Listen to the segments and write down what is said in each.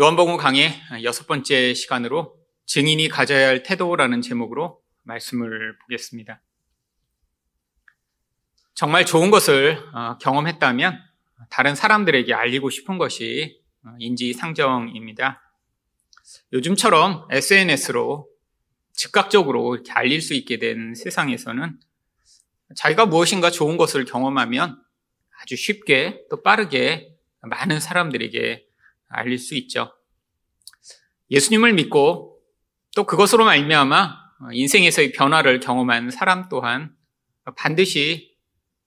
요한복음 강의 여섯 번째 시간으로 증인이 가져야 할 태도라는 제목으로 말씀을 보겠습니다. 정말 좋은 것을 어, 경험했다면 다른 사람들에게 알리고 싶은 것이 어, 인지상정입니다. 요즘처럼 SNS로 즉각적으로 이렇게 알릴 수 있게 된 세상에서는 자기가 무엇인가 좋은 것을 경험하면 아주 쉽게 또 빠르게 많은 사람들에게 알릴 수 있죠. 예수님을 믿고 또 그것으로 말미암아 인생에서의 변화를 경험한 사람 또한 반드시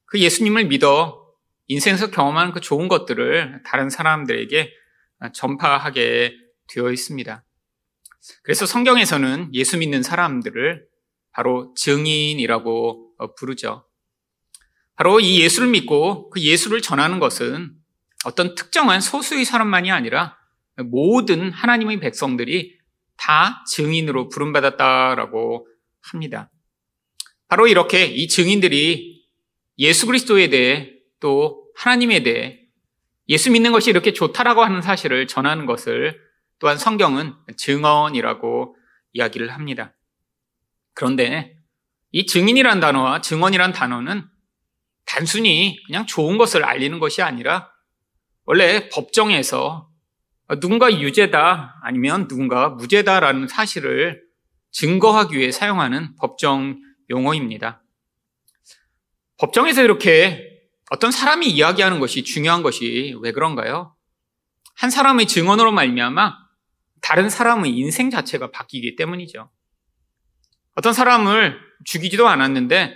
그 예수님을 믿어 인생에서 경험한 그 좋은 것들을 다른 사람들에게 전파하게 되어 있습니다. 그래서 성경에서는 예수 믿는 사람들을 바로 증인이라고 부르죠. 바로 이 예수를 믿고 그 예수를 전하는 것은 어떤 특정한 소수의 사람만이 아니라 모든 하나님의 백성들이 다 증인으로 부름받았다라고 합니다. 바로 이렇게 이 증인들이 예수 그리스도에 대해 또 하나님에 대해 예수 믿는 것이 이렇게 좋다라고 하는 사실을 전하는 것을 또한 성경은 증언이라고 이야기를 합니다. 그런데 이 증인이란 단어와 증언이란 단어는 단순히 그냥 좋은 것을 알리는 것이 아니라 원래 법정에서 누군가 유죄다 아니면 누군가 무죄다라는 사실을 증거하기 위해 사용하는 법정 용어입니다. 법정에서 이렇게 어떤 사람이 이야기하는 것이 중요한 것이 왜 그런가요? 한 사람의 증언으로 말미암아 다른 사람의 인생 자체가 바뀌기 때문이죠. 어떤 사람을 죽이지도 않았는데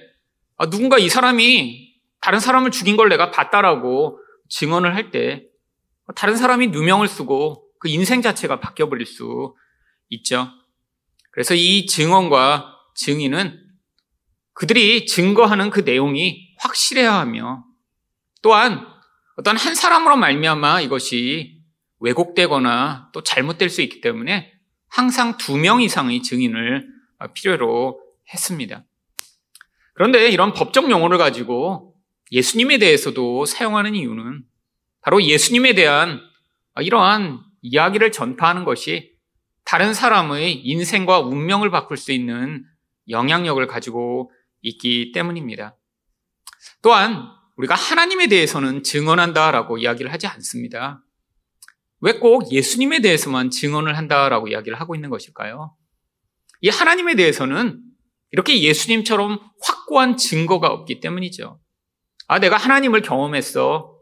아, 누군가 이 사람이 다른 사람을 죽인 걸 내가 봤다라고 증언을 할 때 다른 사람이 누명을 쓰고 그 인생 자체가 바뀌어버릴 수 있죠. 그래서 이 증언과 증인은 그들이 증거하는 그 내용이 확실해야 하며 또한 어떤 한 사람으로 말미암아 이것이 왜곡되거나 또 잘못될 수 있기 때문에 항상 두 명 이상의 증인을 필요로 했습니다. 그런데 이런 법적 용어를 가지고 예수님에 대해서도 사용하는 이유는 바로 예수님에 대한 이러한 이야기를 전파하는 것이 다른 사람의 인생과 운명을 바꿀 수 있는 영향력을 가지고 있기 때문입니다. 또한 우리가 하나님에 대해서는 증언한다라고 이야기를 하지 않습니다. 왜 꼭 예수님에 대해서만 증언을 한다라고 이야기를 하고 있는 것일까요? 이 하나님에 대해서는 이렇게 예수님처럼 확고한 증거가 없기 때문이죠. 아, 내가 하나님을 경험했어.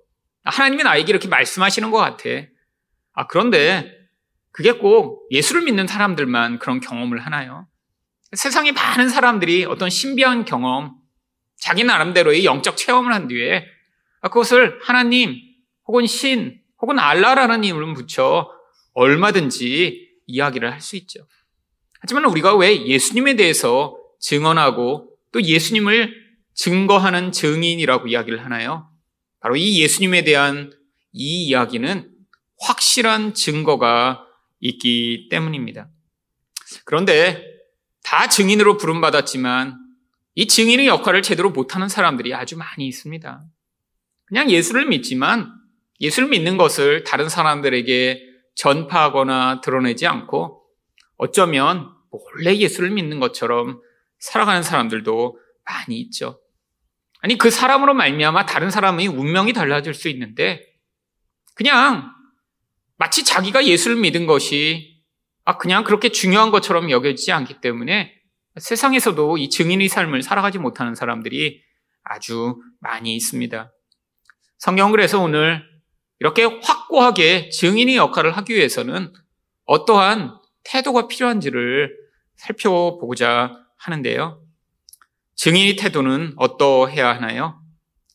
하나님이 나에게 이렇게 말씀하시는 것 같아. 아, 그런데 그게 꼭 예수를 믿는 사람들만 그런 경험을 하나요? 세상에 많은 사람들이 어떤 신비한 경험, 자기 나름대로의 영적 체험을 한 뒤에 그것을 하나님 혹은 신 혹은 알라라는 이름을 붙여 얼마든지 이야기를 할 수 있죠. 하지만 우리가 왜 예수님에 대해서 증언하고 또 예수님을 증거하는 증인이라고 이야기를 하나요? 바로 이 예수님에 대한 이 이야기는 확실한 증거가 있기 때문입니다. 그런데 다 증인으로 부름받았지만 이 증인의 역할을 제대로 못하는 사람들이 아주 많이 있습니다. 그냥 예수를 믿지만 예수를 믿는 것을 다른 사람들에게 전파하거나 드러내지 않고 어쩌면 원래 예수를 믿는 것처럼 살아가는 사람들도 많이 있죠. 아니 그 사람으로 말미암아 다른 사람의 운명이 달라질 수 있는데 그냥 마치 자기가 예수를 믿은 것이 아 그냥 그렇게 중요한 것처럼 여겨지지 않기 때문에 세상에서도 이 증인의 삶을 살아가지 못하는 사람들이 아주 많이 있습니다. 성경 그래서 오늘 이렇게 확고하게 증인의 역할을 하기 위해서는 어떠한 태도가 필요한지를 살펴보고자 하는데요. 증인의 태도는 어떠해야 하나요?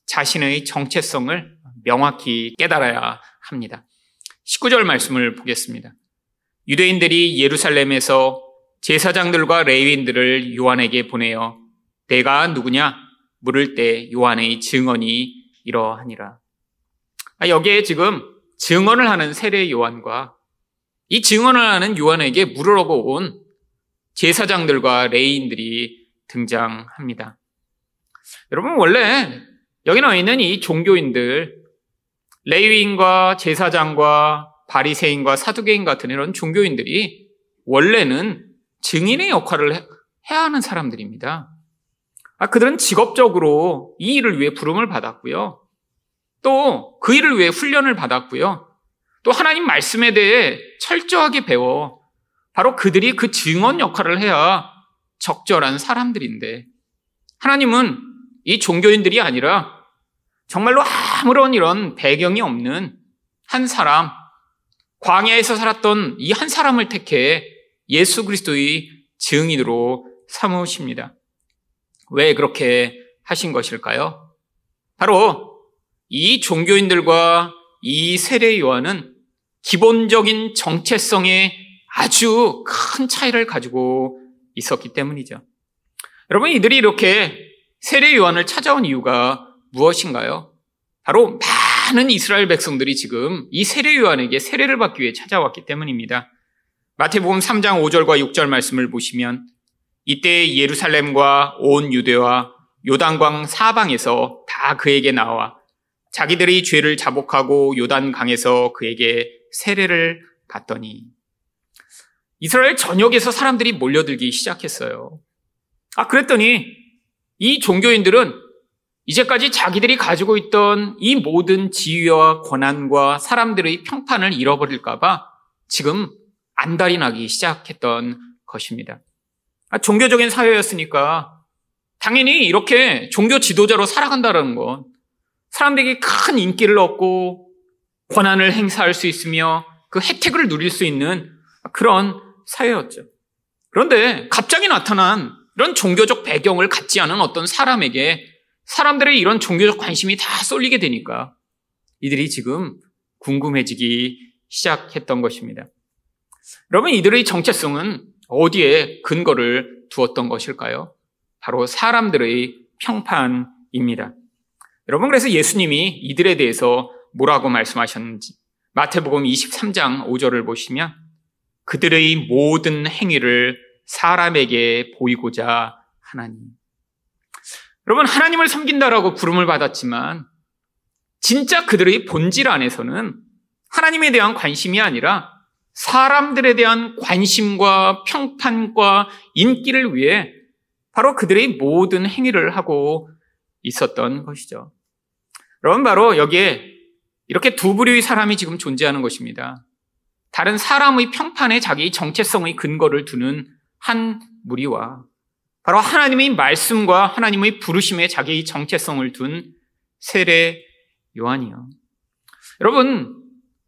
자신의 정체성을 명확히 깨달아야 합니다. 19절 말씀을 보겠습니다. 유대인들이 예루살렘에서 제사장들과 레위인들을 요한에게 보내어 내가 누구냐 물을 때 요한의 증언이 이러하니라. 아, 여기에 지금 증언을 하는 세례 요한과 이 증언을 하는 요한에게 물으러고 온 제사장들과 레인들이 등장합니다. 여러분 원래 여기 나와 있는 이 종교인들 레위인과 제사장과 바리새인과 사두개인 같은 이런 종교인들이 원래는 증인의 역할을 해야 하는 사람들입니다. 아, 그들은 직업적으로 이 일을 위해 부름을 받았고요. 또 그 일을 위해 훈련을 받았고요. 또 하나님 말씀에 대해 철저하게 배워 바로 그들이 그 증언 역할을 해야 적절한 사람들인데 하나님은 이 종교인들이 아니라 정말로 아무런 이런 배경이 없는 한 사람, 광야에서 살았던 이 한 사람을 택해 예수 그리스도의 증인으로 삼으십니다. 왜 그렇게 하신 것일까요? 바로 이 종교인들과 이 세례 요한은 기본적인 정체성에 아주 큰 차이를 가지고 있었기 때문이죠. 여러분, 이들이 이렇게 세례 요한을 찾아온 이유가 무엇인가요? 바로 많은 이스라엘 백성들이 지금 이 세례 요한에게 세례를 받기 위해 찾아왔기 때문입니다. 마태복음 3장 5절과 6절 말씀을 보시면 이때 예루살렘과 온 유대와 요단강 사방에서 다 그에게 나와 자기들이 죄를 자복하고 요단강에서 그에게 세례를 받더니 이스라엘 전역에서 사람들이 몰려들기 시작했어요. 아, 그랬더니 이 종교인들은 이제까지 자기들이 가지고 있던 이 모든 지위와 권한과 사람들의 평판을 잃어버릴까봐 지금 안달이 나기 시작했던 것입니다. 아, 종교적인 사회였으니까 당연히 이렇게 종교 지도자로 살아간다는 건 사람들에게 큰 인기를 얻고 권한을 행사할 수 있으며 그 혜택을 누릴 수 있는 그런 사회였죠. 그런데 갑자기 나타난 이런 종교적 배경을 갖지 않은 어떤 사람에게 사람들의 이런 종교적 관심이 다 쏠리게 되니까 이들이 지금 궁금해지기 시작했던 것입니다. 여러분, 이들의 정체성은 어디에 근거를 두었던 것일까요? 바로 사람들의 평판입니다. 여러분, 그래서 예수님이 이들에 대해서 뭐라고 말씀하셨는지 마태복음 23장 5절을 보시면 그들의 모든 행위를 사람에게 보이고자 하나니. 여러분, 하나님을 섬긴다라고 부름을 받았지만 진짜 그들의 본질 안에서는 하나님에 대한 관심이 아니라 사람들에 대한 관심과 평판과 인기를 위해 바로 그들의 모든 행위를 하고 있었던 것이죠. 여러분, 바로 여기에 이렇게 두 부류의 사람이 지금 존재하는 것입니다. 다른 사람의 평판에 자기 정체성의 근거를 두는 한 무리와 바로 하나님의 말씀과 하나님의 부르심에 자기의 정체성을 둔 세례 요한이요. 여러분,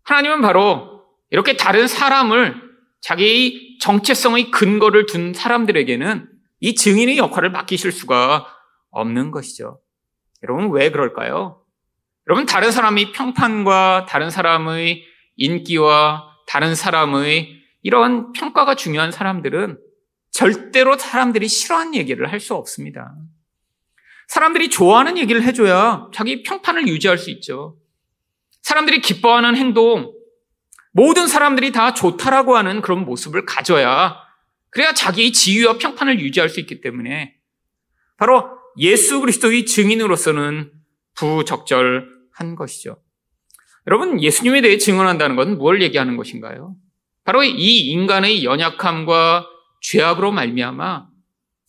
하나님은 바로 이렇게 다른 사람을 자기의 정체성의 근거를 둔 사람들에게는 이 증인의 역할을 맡기실 수가 없는 것이죠. 여러분, 왜 그럴까요? 여러분, 다른 사람의 평판과 다른 사람의 인기와 다른 사람의 이런 평가가 중요한 사람들은 절대로 사람들이 싫어하는 얘기를 할 수 없습니다. 사람들이 좋아하는 얘기를 해줘야 자기 평판을 유지할 수 있죠. 사람들이 기뻐하는 행동, 모든 사람들이 다 좋다라고 하는 그런 모습을 가져야 그래야 자기의 지위와 평판을 유지할 수 있기 때문에 바로 예수 그리스도의 증인으로서는 부적절한 것이죠. 여러분, 예수님에 대해 증언한다는 것은 뭘 얘기하는 것인가요? 바로 이 인간의 연약함과 죄악으로 말미암아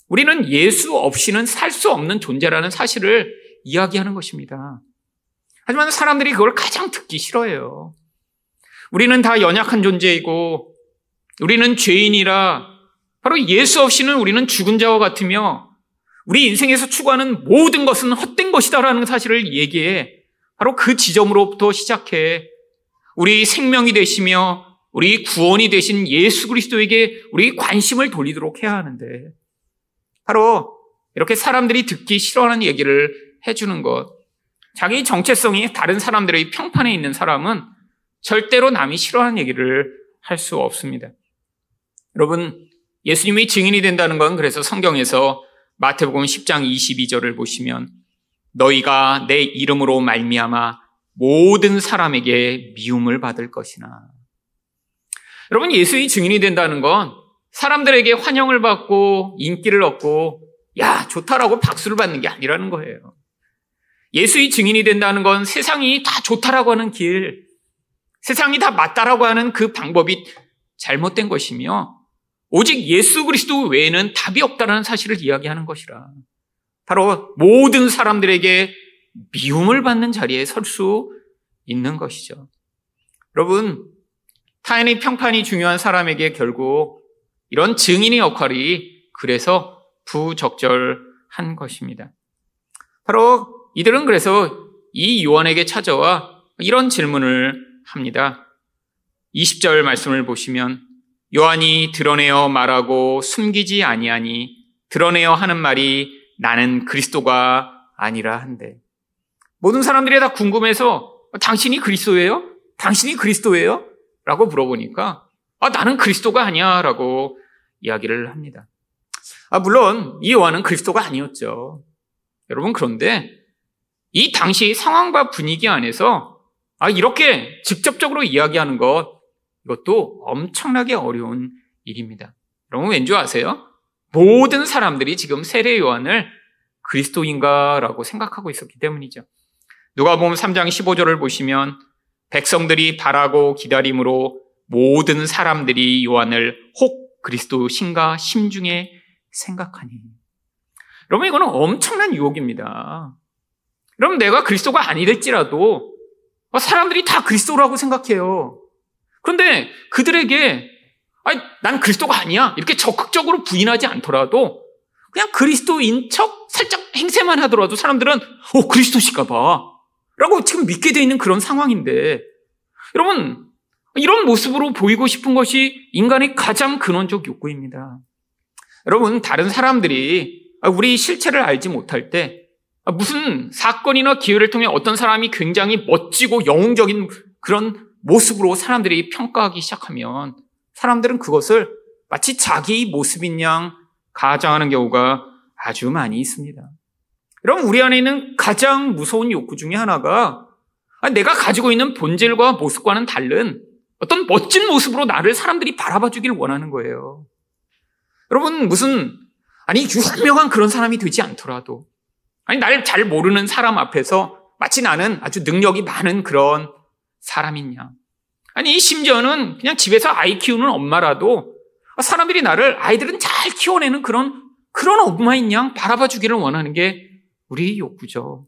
우리는 예수 없이는 살 수 없는 존재라는 사실을 이야기하는 것입니다. 하지만 사람들이 그걸 가장 듣기 싫어해요. 우리는 다 연약한 존재이고 우리는 죄인이라 바로 예수 없이는 우리는 죽은 자와 같으며 우리 인생에서 추구하는 모든 것은 헛된 것이다라는 사실을 얘기해 바로 그 지점으로부터 시작해 우리 생명이 되시며 우리 구원이 되신 예수 그리스도에게 우리 관심을 돌리도록 해야 하는데 바로 이렇게 사람들이 듣기 싫어하는 얘기를 해주는 것 자기 정체성이 다른 사람들의 평판에 있는 사람은 절대로 남이 싫어하는 얘기를 할 수 없습니다. 여러분 예수님이 증인이 된다는 건 그래서 성경에서 마태복음 10장 22절을 보시면 너희가 내 이름으로 말미암아 모든 사람에게 미움을 받을 것이나 여러분, 예수의 증인이 된다는 건 사람들에게 환영을 받고 인기를 얻고 야, 좋다라고 박수를 받는 게 아니라는 거예요. 예수의 증인이 된다는 건 세상이 다 좋다라고 하는 길, 세상이 다 맞다라고 하는 그 방법이 잘못된 것이며 오직 예수 그리스도 외에는 답이 없다는 사실을 이야기하는 것이라. 바로 모든 사람들에게 미움을 받는 자리에 설 수 있는 것이죠. 여러분, 타인의 평판이 중요한 사람에게 결국 이런 증인의 역할이 그래서 부적절한 것입니다. 바로 이들은 그래서 이 요한에게 찾아와 이런 질문을 합니다. 20절 말씀을 보시면 요한이 드러내어 말하고 숨기지 아니하니 드러내어 하는 말이 나는 그리스도가 아니라 한데 모든 사람들이 다 궁금해서 당신이 그리스도예요? 당신이 그리스도예요? 라고 물어보니까 아, 나는 그리스도가 아니야 라고 이야기를 합니다. 아, 물론 이 요한은 그리스도가 아니었죠. 여러분 그런데 이 당시 상황과 분위기 안에서 아, 이렇게 직접적으로 이야기하는 것 이것도 엄청나게 어려운 일입니다. 여러분 왠지 아세요? 모든 사람들이 지금 세례 요한을 그리스도인가라고 생각하고 있었기 때문이죠. 누가 보면 3장 15절을 보시면 백성들이 바라고 기다림으로 모든 사람들이 요한을 혹 그리스도 신가 심중에 생각하니. 여러분, 이거는 엄청난 유혹입니다. 여러분, 내가 그리스도가 아니랬지라도 사람들이 다 그리스도라고 생각해요. 그런데 그들에게 아니, 난 그리스도가 아니야. 이렇게 적극적으로 부인하지 않더라도 그냥 그리스도인 척 살짝 행세만 하더라도 사람들은 어, 그리스도실까 봐. 라고 지금 믿게 돼 있는 그런 상황인데 여러분 이런 모습으로 보이고 싶은 것이 인간의 가장 근원적 욕구입니다. 여러분 다른 사람들이 우리 실체를 알지 못할 때 무슨 사건이나 기회를 통해 어떤 사람이 굉장히 멋지고 영웅적인 그런 모습으로 사람들이 평가하기 시작하면 사람들은 그것을 마치 자기 모습인 양 가장하는 경우가 아주 많이 있습니다. 여러분, 우리 안에 있는 가장 무서운 욕구 중에 하나가 내가 가지고 있는 본질과 모습과는 다른 어떤 멋진 모습으로 나를 사람들이 바라봐 주길 원하는 거예요. 여러분, 무슨, 아니, 유명한 그런 사람이 되지 않더라도, 아니, 나를 잘 모르는 사람 앞에서 마치 나는 아주 능력이 많은 그런 사람이냐. 아니, 심지어는 그냥 집에서 아이 키우는 엄마라도 사람들이 나를 아이들은 잘 키워내는 그런, 그런 엄마인 양 바라봐 주기를 원하는 게 우리의 욕구죠.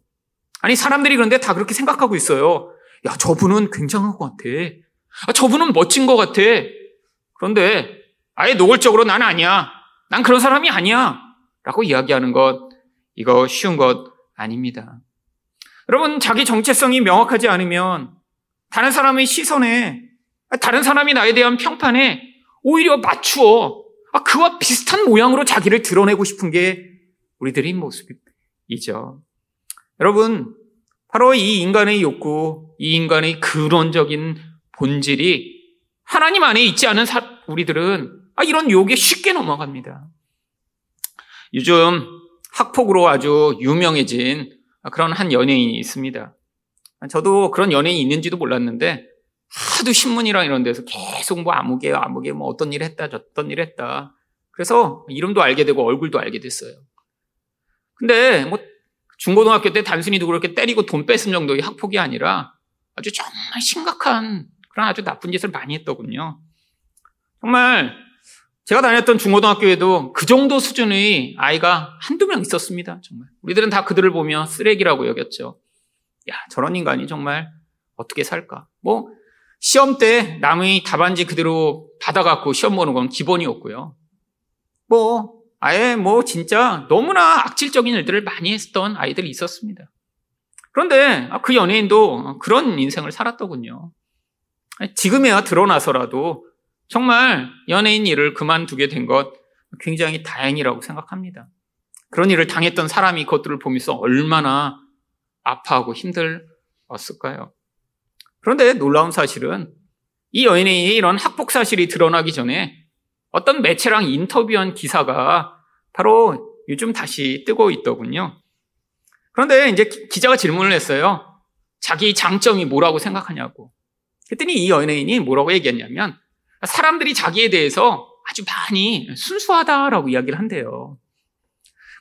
아니, 사람들이 그런데 다 그렇게 생각하고 있어요. 야, 저분은 굉장한 것 같아. 아, 저분은 멋진 것 같아. 그런데 아예 노골적으로 난 아니야. 난 그런 사람이 아니야. 라고 이야기하는 것, 이거 쉬운 것 아닙니다. 여러분, 자기 정체성이 명확하지 않으면 다른 사람의 시선에, 다른 사람이 나에 대한 평판에 오히려 맞추어 아, 그와 비슷한 모양으로 자기를 드러내고 싶은 게 우리들의 모습이죠. 여러분, 바로 이 인간의 욕구, 이 인간의 근원적인 본질이 하나님 안에 있지 않은 우리들은 아, 이런 욕에 쉽게 넘어갑니다. 요즘 학폭으로 아주 유명해진 그런 한 연예인이 있습니다. 저도 그런 연예인이 있는지도 몰랐는데 하도 신문이랑 이런 데서 계속 뭐 아무개 아무개 뭐 어떤 일 했다 저떤 일 했다. 그래서 이름도 알게 되고 얼굴도 알게 됐어요. 근데 뭐 중고등학교 때 단순히 도 그렇게 때리고 돈 뺐을 정도의 학폭이 아니라 아주 정말 심각한 그런 아주 나쁜 짓을 많이 했더군요. 정말 제가 다녔던 중고등학교에도 그 정도 수준의 아이가 한두 명 있었습니다. 정말. 우리들은 다 그들을 보며 쓰레기라고 여겼죠. 야, 저런 인간이 정말 어떻게 살까? 뭐, 시험 때 남의 답안지 그대로 받아갖고 시험 보는 건 기본이었고요. 뭐, 아예 뭐 진짜 너무나 악질적인 일들을 많이 했던 아이들이 있었습니다. 그런데 그 연예인도 그런 인생을 살았더군요. 지금에야 드러나서라도 정말 연예인 일을 그만두게 된 것 굉장히 다행이라고 생각합니다. 그런 일을 당했던 사람이 그것들을 보면서 얼마나 아파하고 힘들었을까요? 그런데 놀라운 사실은 이 연예인의 이런 학폭 사실이 드러나기 전에 어떤 매체랑 인터뷰한 기사가 바로 요즘 다시 뜨고 있더군요. 그런데 이제 기자가 질문을 했어요. 자기 장점이 뭐라고 생각하냐고. 그랬더니 이 연예인이 뭐라고 얘기했냐면 사람들이 자기에 대해서 아주 많이 순수하다라고 이야기를 한대요.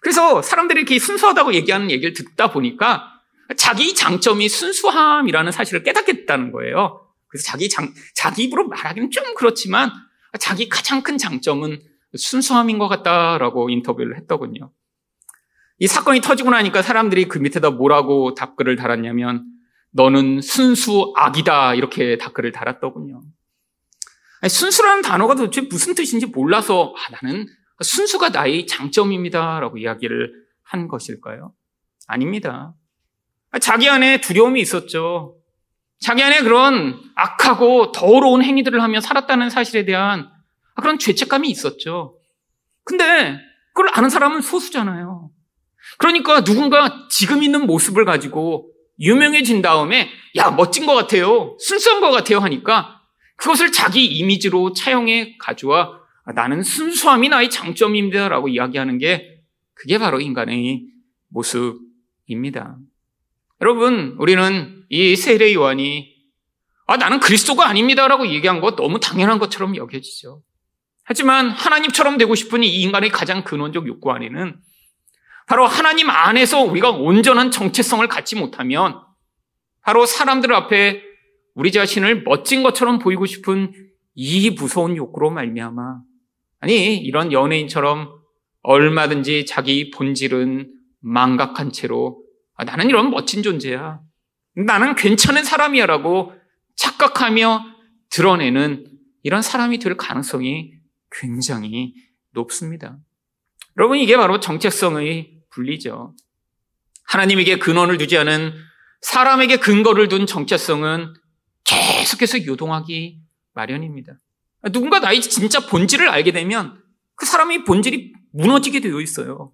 그래서 사람들이 이렇게 순수하다고 얘기하는 얘기를 듣다 보니까 자기 장점이 순수함이라는 사실을 깨닫게 됐다는 거예요. 그래서 자기 장, 자기 입으로 말하기는 좀 그렇지만 자기 가장 큰 장점은 순수함인 것 같다라고 인터뷰를 했더군요. 이 사건이 터지고 나니까 사람들이 그 밑에다 뭐라고 답글을 달았냐면 너는 순수 악이다 이렇게 답글을 달았더군요. 순수라는 단어가 도대체 무슨 뜻인지 몰라서 아, 나는 순수가 나의 장점입니다라고 이야기를 한 것일까요? 아닙니다. 자기 안에 두려움이 있었죠. 자기 안에 그런 악하고 더러운 행위들을 하며 살았다는 사실에 대한 그런 죄책감이 있었죠. 근데 그걸 아는 사람은 소수잖아요. 그러니까 누군가 지금 있는 모습을 가지고 유명해진 다음에 야 멋진 것 같아요. 순수한 것 같아요 하니까 그것을 자기 이미지로 차용해 가져와 나는 순수함이 나의 장점입니다라고 이야기하는 게 그게 바로 인간의 모습입니다. 여러분, 우리는 이 세례 요한이 아, 나는 그리스도가 아닙니다라고 얘기한 것 너무 당연한 것처럼 여겨지죠. 하지만 하나님처럼 되고 싶은 이 인간의 가장 근원적 욕구 안에는 바로 하나님 안에서 우리가 온전한 정체성을 갖지 못하면 바로 사람들 앞에 우리 자신을 멋진 것처럼 보이고 싶은 이 무서운 욕구로 말미암아 아니 이런 연예인처럼 얼마든지 자기 본질은 망각한 채로 아, 나는 이런 멋진 존재야. 나는 괜찮은 사람이야 라고 착각하며 드러내는 이런 사람이 될 가능성이 굉장히 높습니다. 여러분, 이게 바로 정체성의 분리죠. 하나님에게 근원을 두지 않은 사람에게 근거를 둔 정체성은 계속해서 요동하기 마련입니다. 누군가 나의 진짜 본질을 알게 되면 그 사람의 본질이 무너지게 되어 있어요.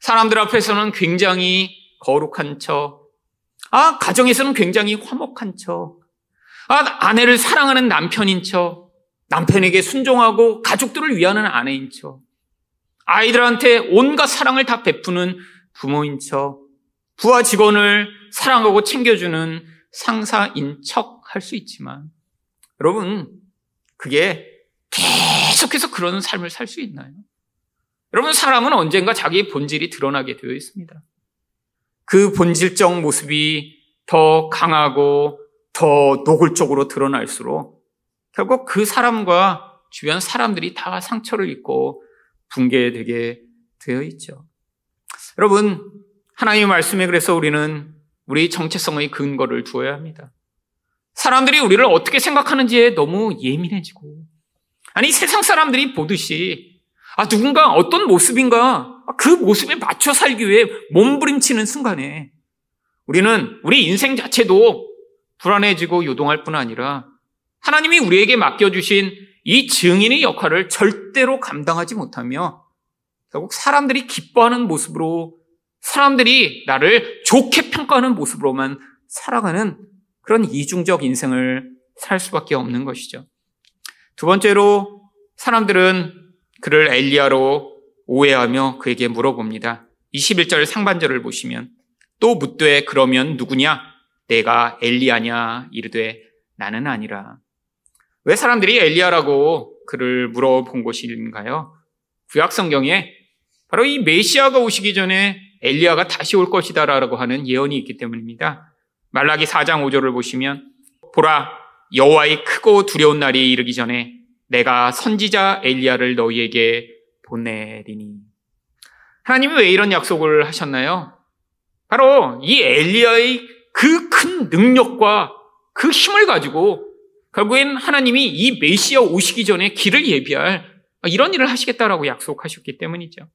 사람들 앞에서는 굉장히 거룩한 척, 아, 가정에서는 굉장히 화목한 척, 아, 아내를 사랑하는 남편인 척, 남편에게 순종하고 가족들을 위하는 아내인 척, 아이들한테 온갖 사랑을 다 베푸는 부모인 척, 부하 직원을 사랑하고 챙겨주는 상사인 척 할 수 있지만, 여러분, 그게 계속해서 그런 삶을 살 수 있나요? 여러분, 사람은 언젠가 자기 본질이 드러나게 되어 있습니다. 그 본질적 모습이 더 강하고 더 노골적으로 드러날수록 결국 그 사람과 주변 사람들이 다 상처를 입고 붕괴되게 되어 있죠. 여러분, 하나님의 말씀에 그래서 우리는 우리 정체성의 근거를 두어야 합니다. 사람들이 우리를 어떻게 생각하는지에 너무 예민해지고, 아니, 세상 사람들이 보듯이, 아, 누군가 어떤 모습인가 그 모습에 맞춰 살기 위해 몸부림치는 순간에 우리는 우리 인생 자체도 불안해지고 요동할 뿐 아니라 하나님이 우리에게 맡겨주신 이 증인의 역할을 절대로 감당하지 못하며 결국 사람들이 기뻐하는 모습으로 사람들이 나를 좋게 평가하는 모습으로만 살아가는 그런 이중적 인생을 살 수밖에 없는 것이죠. 두 번째로 사람들은 그를 엘리야로 오해하며 그에게 물어봅니다. 21절 상반절을 보시면 또 묻되 그러면 누구냐? 내가 엘리야냐? 이르되 나는 아니라. 왜 사람들이 엘리야라고 그를 물어본 것인가요? 구약 성경에 바로 이 메시아가 오시기 전에 엘리야가 다시 올 것이다라고 하는 예언이 있기 때문입니다. 말라기 4장 5절을 보시면 보라 여호와의 크고 두려운 날이 이르기 전에 내가 선지자 엘리야를 너희에게 보내리니. 하나님이 왜 이런 약속을 하셨나요? 바로 이 엘리야의 그 큰 능력과 그 힘을 가지고 결국엔 하나님이 이 메시아 오시기 전에 길을 예비할 이런 일을 하시겠다라고 약속하셨기 때문이죠.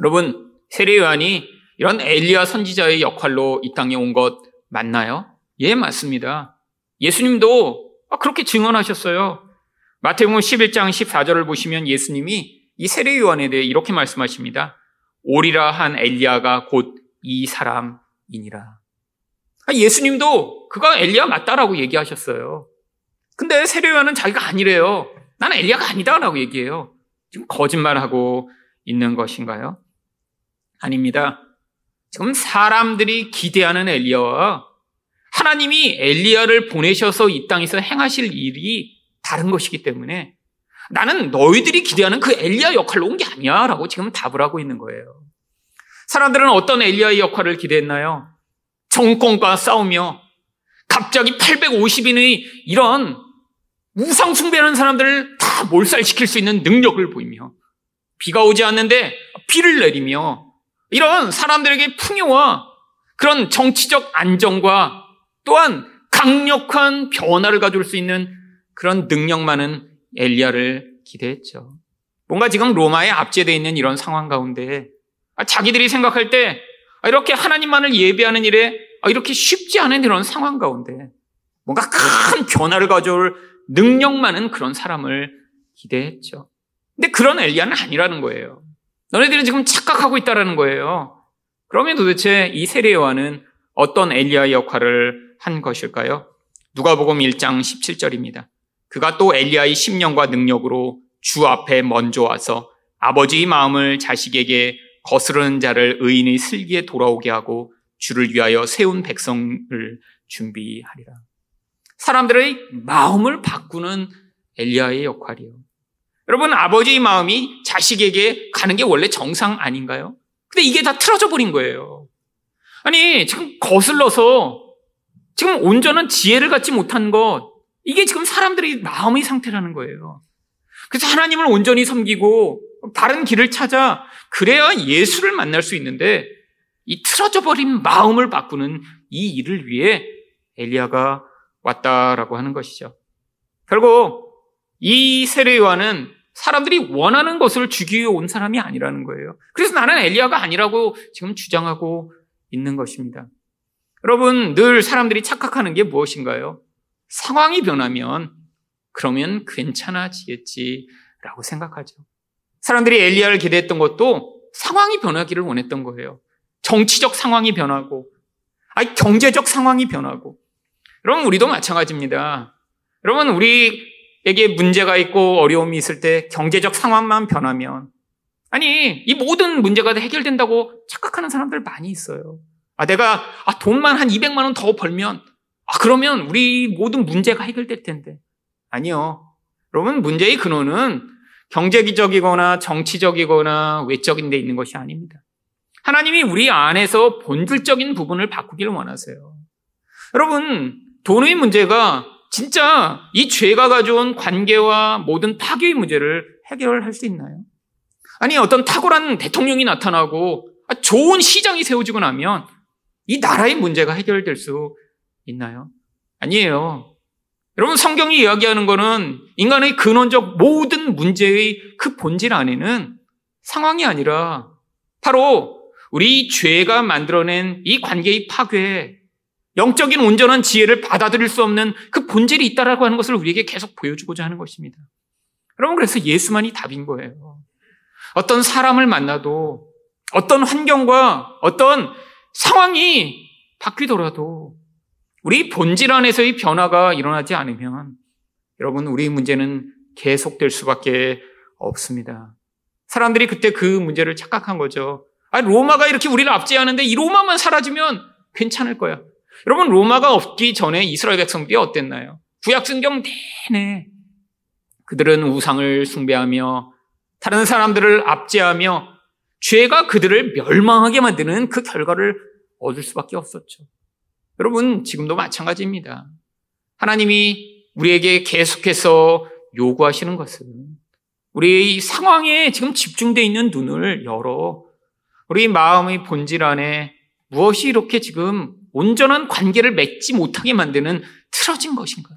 여러분, 세례 요한이 이런 엘리야 선지자의 역할로 이 땅에 온 것 맞나요? 예, 맞습니다. 예수님도 그렇게 증언하셨어요. 마태복음 11장 14절을 보시면 예수님이 이 세례 요한에 대해 이렇게 말씀하십니다. 오리라 한 엘리야가 곧 이 사람이니라. 아, 예수님도 그가 엘리야 맞다라고 얘기하셨어요. 근데 세례 요한은 자기가 아니래요. 나는 엘리야가 아니다라고 얘기해요. 지금 거짓말하고 있는 것인가요? 아닙니다. 지금 사람들이 기대하는 엘리야와 하나님이 엘리야를 보내셔서 이 땅에서 행하실 일이 다른 것이기 때문에 나는 너희들이 기대하는 그 엘리야 역할로 온 게 아니야. 라고 지금 답을 하고 있는 거예요. 사람들은 어떤 엘리야의 역할을 기대했나요? 정권과 싸우며 갑자기 850인의 이런 우상 숭배하는 사람들을 다 몰살시킬 수 있는 능력을 보이며 비가 오지 않는데 비를 내리며 이런 사람들에게 풍요와 그런 정치적 안정과 또한 강력한 변화를 가져올 수 있는 그런 능력 많은 엘리야를 기대했죠. 뭔가 지금 로마에 압제되어 있는 이런 상황 가운데 자기들이 생각할 때 이렇게 하나님만을 예배하는 일에 이렇게 쉽지 않은 이런 상황 가운데 뭔가 큰 변화를 가져올 능력 많은 그런 사람을 기대했죠. 근데 그런 엘리야는 아니라는 거예요. 너네들은 지금 착각하고 있다라는 거예요. 그러면 도대체 이 세례요한은 어떤 엘리야 역할을 한 것일까요? 누가복음 1장 17절입니다. 그가 또 엘리야의 심령과 능력으로 주 앞에 먼저 와서 아버지의 마음을 자식에게 거스르는 자를 의인의 슬기에 돌아오게 하고 주를 위하여 세운 백성을 준비하리라. 사람들의 마음을 바꾸는 엘리야의 역할이요. 여러분 아버지의 마음이 자식에게 가는 게 원래 정상 아닌가요? 근데 이게 다 틀어져 버린 거예요. 아니 지금 거슬러서 지금 온전한 지혜를 갖지 못한 것 이게 지금 사람들의 마음의 상태라는 거예요. 그래서 하나님을 온전히 섬기고 다른 길을 찾아 그래야 예수를 만날 수 있는데 이 틀어져 버린 마음을 바꾸는 이 일을 위해 엘리야가 왔다라고 하는 것이죠. 결국 이 세례요한은 사람들이 원하는 것을 주기 위해 온 사람이 아니라는 거예요. 그래서 나는 엘리야가 아니라고 지금 주장하고 있는 것입니다. 여러분, 늘 사람들이 착각하는 게 무엇인가요? 상황이 변하면 그러면 괜찮아지겠지라고 생각하죠. 사람들이 엘리야를 기대했던 것도 상황이 변하기를 원했던 거예요. 정치적 상황이 변하고, 아니 경제적 상황이 변하고. 여러분 우리도 마찬가지입니다. 여러분 우리에게 문제가 있고 어려움이 있을 때 경제적 상황만 변하면 아니 이 모든 문제가 해결된다고 착각하는 사람들 많이 있어요. 아 내가 아, 돈만 한 200만 원 더 벌면 아 그러면 우리 모든 문제가 해결될 텐데 아니요. 여러분 문제의 근원은 경제적이거나 정치적이거나 외적인 데 있는 것이 아닙니다. 하나님이 우리 안에서 본질적인 부분을 바꾸기를 원하세요. 여러분, 돈의 문제가 진짜 이 죄가 가져온 관계와 모든 파괴의 문제를 해결할 수 있나요? 아니, 어떤 탁월한 대통령이 나타나고 좋은 시장이 세워지고 나면 이 나라의 문제가 해결될 수 있나요? 아니에요. 여러분, 성경이 이야기하는 것은 인간의 근원적 모든 문제의 그 본질 안에는 상황이 아니라 바로 우리 죄가 만들어낸 이 관계의 파괴, 영적인 온전한 지혜를 받아들일 수 없는 그 본질이 있다라고 하는 것을 우리에게 계속 보여주고자 하는 것입니다. 여러분, 그래서 예수만이 답인 거예요. 어떤 사람을 만나도 어떤 환경과 어떤 상황이 바뀌더라도 우리 본질 안에서의 변화가 일어나지 않으면 여러분, 우리 문제는 계속될 수밖에 없습니다. 사람들이 그때 그 문제를 착각한 거죠. 아, 로마가 이렇게 우리를 압제하는데 이 로마만 사라지면 괜찮을 거야. 여러분, 로마가 없기 전에 이스라엘 백성들이 어땠나요? 구약 성경 내내 그들은 우상을 숭배하며 다른 사람들을 압제하며 죄가 그들을 멸망하게 만드는 그 결과를 얻을 수밖에 없었죠. 여러분, 지금도 마찬가지입니다. 하나님이 우리에게 계속해서 요구하시는 것은 우리의 상황에 지금 집중되어 있는 눈을 열어 우리 마음의 본질 안에 무엇이 이렇게 지금 온전한 관계를 맺지 못하게 만드는 틀어진 것인가?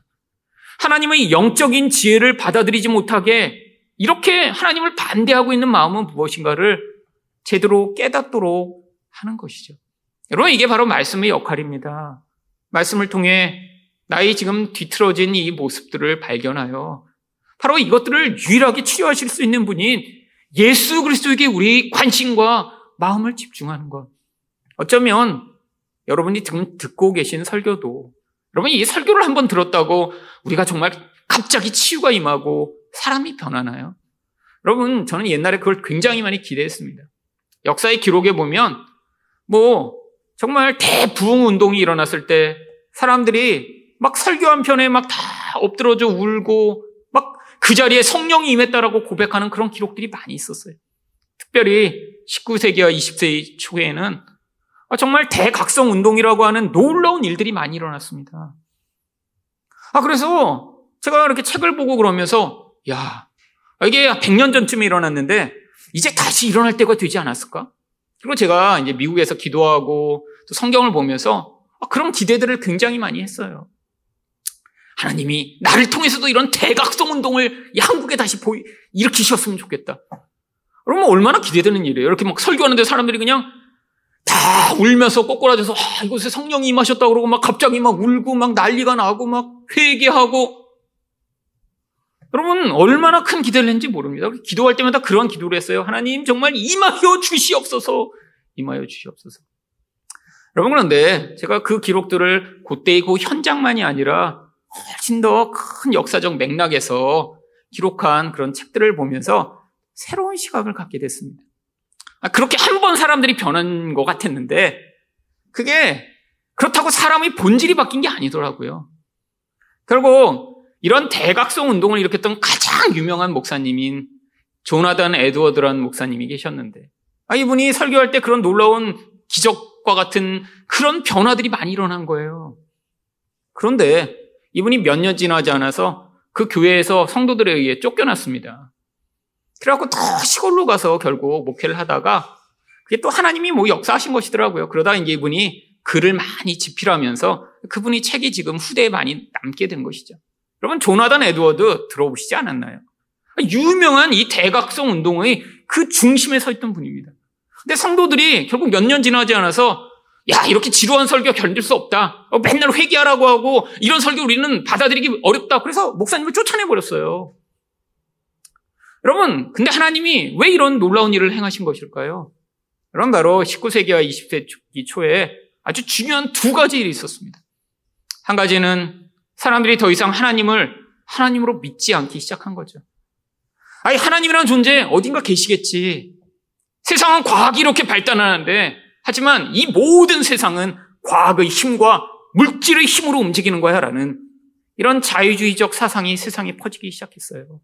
하나님의 영적인 지혜를 받아들이지 못하게 이렇게 하나님을 반대하고 있는 마음은 무엇인가를 제대로 깨닫도록 하는 것이죠. 여러분, 이게 바로 말씀의 역할입니다. 말씀을 통해 나의 지금 뒤틀어진 이 모습들을 발견하여 바로 이것들을 유일하게 치유하실 수 있는 분인 예수 그리스도에게 우리 관심과 마음을 집중하는 것. 어쩌면 여러분이 지금 듣고 계신 설교도 여러분이 이 설교를 한번 들었다고 우리가 정말 갑자기 치유가 임하고 사람이 변하나요? 여러분, 저는 옛날에 그걸 굉장히 많이 기대했습니다. 역사의 기록에 보면 뭐 정말 대부흥 운동이 일어났을 때 사람들이 막 설교 한 편에 막 다 엎드러져 울고 막 그 자리에 성령이 임했다라고 고백하는 그런 기록들이 많이 있었어요. 특별히 19세기와 20세기 초에는 정말 대각성 운동이라고 하는 놀라운 일들이 많이 일어났습니다. 아, 그래서 제가 이렇게 책을 보고 그러면서, 야, 이게 100년 전쯤에 일어났는데, 이제 다시 일어날 때가 되지 않았을까? 그리고 제가 이제 미국에서 기도하고 또 성경을 보면서 아, 그런 기대들을 굉장히 많이 했어요. 하나님이 나를 통해서도 이런 대각성 운동을 한국에 다시 보이, 일으키셨으면 좋겠다. 그러면 얼마나 기대되는 일이에요. 이렇게 막 설교하는데 사람들이 그냥 다 울면서 꼬꾸라져서 아, 이곳에 성령이 임하셨다 그러고 막 갑자기 막 울고 막 난리가 나고 막 회개하고 여러분 얼마나 큰 기대를 했는지 모릅니다. 기도할 때마다 그런 기도를 했어요. 하나님 정말 임하여 주시옵소서. 임하여 주시옵소서. 여러분 그런데 제가 그 기록들을 그때의 그 현장만이 아니라 훨씬 더 큰 역사적 맥락에서 기록한 그런 책들을 보면서 새로운 시각을 갖게 됐습니다. 아, 그렇게 한 번 사람들이 변한 것 같았는데 그게 그렇다고 사람의 본질이 바뀐 게 아니더라고요. 결국 이런 대각성 운동을 일으켰던 가장 유명한 목사님인 조나단 에드워드라는 목사님이 계셨는데 아, 이분이 설교할 때 그런 놀라운 기적과 같은 그런 변화들이 많이 일어난 거예요. 그런데 이분이 몇 년 지나지 않아서 그 교회에서 성도들에 의해 쫓겨났습니다. 그래갖고 더 시골로 가서 결국 목회를 하다가 그게 또 하나님이 뭐 역사하신 것이더라고요. 그러다 이제 이분이 글을 많이 집필하면서 그분이 책이 지금 후대에 많이 남게 된 것이죠. 여러분 조나단 에드워드 들어보시지 않았나요? 유명한 이 대각성 운동의 그 중심에 서 있던 분입니다. 근데 성도들이 결국 몇 년 지나지 않아서 야 이렇게 지루한 설교 견딜 수 없다. 어, 맨날 회개하라고 하고 이런 설교 우리는 받아들이기 어렵다. 그래서 목사님을 쫓아내 버렸어요. 여러분, 근데 하나님이 왜 이런 놀라운 일을 행하신 것일까요? 여러분, 바로 19세기와 20세기 초에 아주 중요한 두 가지 일이 있었습니다. 한 가지는 사람들이 더 이상 하나님을 하나님으로 믿지 않기 시작한 거죠. 아니, 하나님이라는 존재 어딘가 계시겠지. 세상은 과학이 이렇게 발달하는데, 하지만 이 모든 세상은 과학의 힘과 물질의 힘으로 움직이는 거야, 라는 이런 자유주의적 사상이 세상에 퍼지기 시작했어요.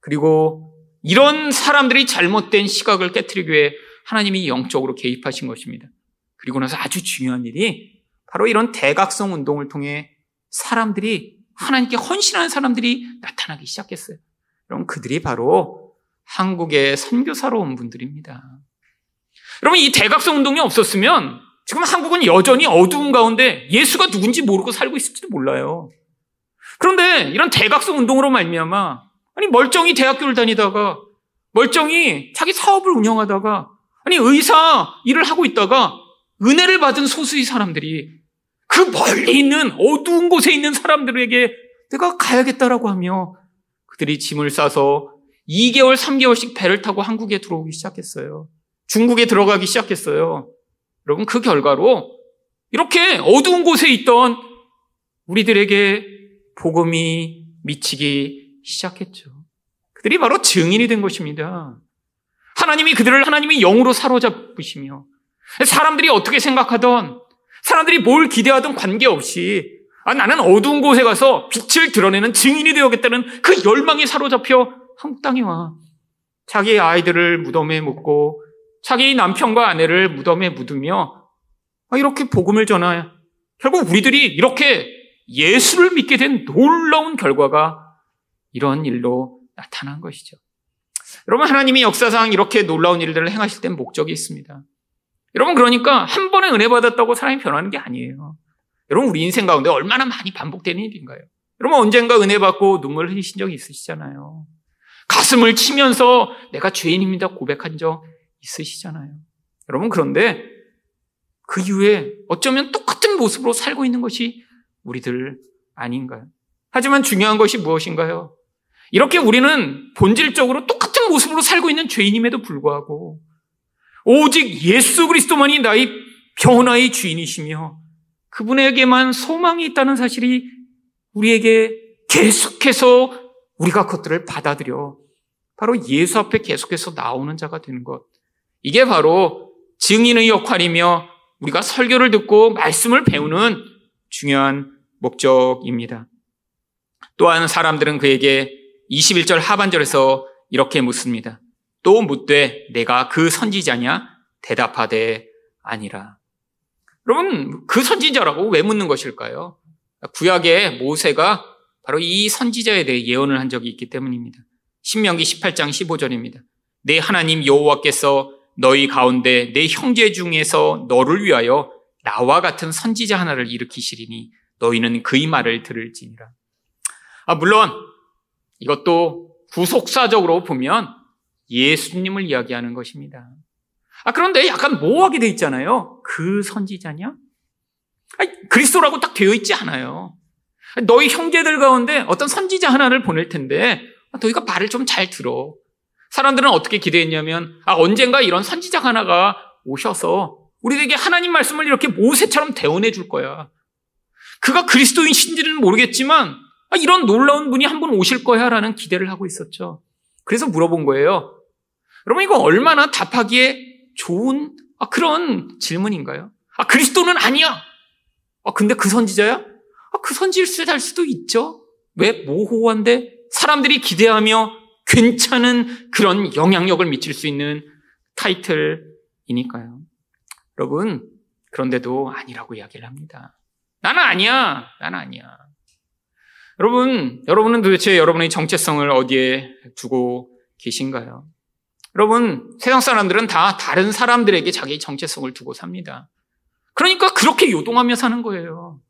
그리고 이런 사람들이 잘못된 시각을 깨뜨리기 위해 하나님이 영적으로 개입하신 것입니다. 그리고 나서 아주 중요한 일이 바로 이런 대각성 운동을 통해 사람들이 하나님께 헌신하는 사람들이 나타나기 시작했어요. 여러분 그들이 바로 한국의 선교사로 온 분들입니다. 여러분 이 대각성 운동이 없었으면 지금 한국은 여전히 어두운 가운데 예수가 누군지 모르고 살고 있을지도 몰라요. 그런데 이런 대각성 운동으로 말미암아 아니 멀쩡히 대학교를 다니다가 멀쩡히 자기 사업을 운영하다가 아니 의사 일을 하고 있다가 은혜를 받은 소수의 사람들이 그 멀리 있는 어두운 곳에 있는 사람들에게 내가 가야겠다라고 하며 그들이 짐을 싸서 2개월, 3개월씩 배를 타고 한국에 들어오기 시작했어요. 중국에 들어가기 시작했어요. 여러분, 그 결과로 이렇게 어두운 곳에 있던 우리들에게 복음이 미치기 시작했죠. 그들이 바로 증인이 된 것입니다. 하나님이 그들을 하나님의 영으로 사로잡으시며 사람들이 어떻게 생각하던 사람들이 뭘 기대하던 관계없이 아, 나는 어두운 곳에 가서 빛을 드러내는 증인이 되어야겠다는 그 열망에 사로잡혀 한국 땅에 와. 자기 아이들을 무덤에 묻고 자기 남편과 아내를 무덤에 묻으며 아, 이렇게 복음을 전하 결국 우리들이 이렇게 예수를 믿게 된 놀라운 결과가 이런 일로 나타난 것이죠. 여러분, 하나님이 역사상 이렇게 놀라운 일들을 행하실 땐 목적이 있습니다. 여러분, 그러니까 한 번에 은혜 받았다고 사람이 변하는 게 아니에요. 여러분, 우리 인생 가운데 얼마나 많이 반복되는 일인가요? 여러분, 언젠가 은혜 받고 눈물을 흘리신 적이 있으시잖아요. 가슴을 치면서 내가 죄인입니다 고백한 적 있으시잖아요. 여러분, 그런데 그 이후에 어쩌면 똑같은 모습으로 살고 있는 것이 우리들 아닌가요? 하지만 중요한 것이 무엇인가요? 이렇게 우리는 본질적으로 똑같은 모습으로 살고 있는 죄인임에도 불구하고 오직 예수 그리스도만이 나의 변화의 주인이시며 그분에게만 소망이 있다는 사실이 우리에게 계속해서 우리가 그것들을 받아들여 바로 예수 앞에 계속해서 나오는 자가 되는 것. 이게 바로 증인의 역할이며 우리가 설교를 듣고 말씀을 배우는 중요한 목적입니다. 또한 사람들은 그에게 21절 하반절에서 이렇게 묻습니다. 또 묻되 내가 그 선지자냐? 대답하되 아니라. 여러분, 그 선지자라고 왜 묻는 것일까요? 구약의 모세가 바로 이 선지자에 대해 예언을 한 적이 있기 때문입니다. 신명기 18장 15절입니다. 내 하나님 여호와께서 너희 가운데 내 형제 중에서 너를 위하여 나와 같은 선지자 하나를 일으키시리니 너희는 그의 말을 들을지니라. 아, 물론 이것도 구속사적으로 보면 예수님을 이야기하는 것입니다. 아, 그런데 약간 모호하게 돼 있잖아요. 그 선지자냐? 아니, 그리스도라고 딱 되어 있지 않아요. 너희 형제들 가운데 어떤 선지자 하나를 보낼 텐데 너희가 말을 좀 잘 들어. 사람들은 어떻게 기대했냐면 아 언젠가 이런 선지자 하나가 오셔서 우리에게 하나님 말씀을 이렇게 모세처럼 대원해 줄 거야. 그가 그리스도인신지는 모르겠지만 아, 이런 놀라운 분이 한 분 오실 거야 라는 기대를 하고 있었죠. 그래서 물어본 거예요. 여러분 이거 얼마나 답하기에 좋은 아, 그런 질문인가요? 아 그리스도는 아니야. 아 근데 그 선지자야? 아, 그 선지일 수도 있죠. 왜 모호한데 사람들이 기대하며 괜찮은 그런 영향력을 미칠 수 있는 타이틀이니까요. 여러분, 그런데도 아니라고 이야기를 합니다. 나는 아니야. 나는 아니야. 여러분, 여러분은 도대체 여러분의 정체성을 어디에 두고 계신가요? 여러분, 세상 사람들은 다 다른 사람들에게 자기 정체성을 두고 삽니다. 그러니까 그렇게 요동하며 사는 거예요.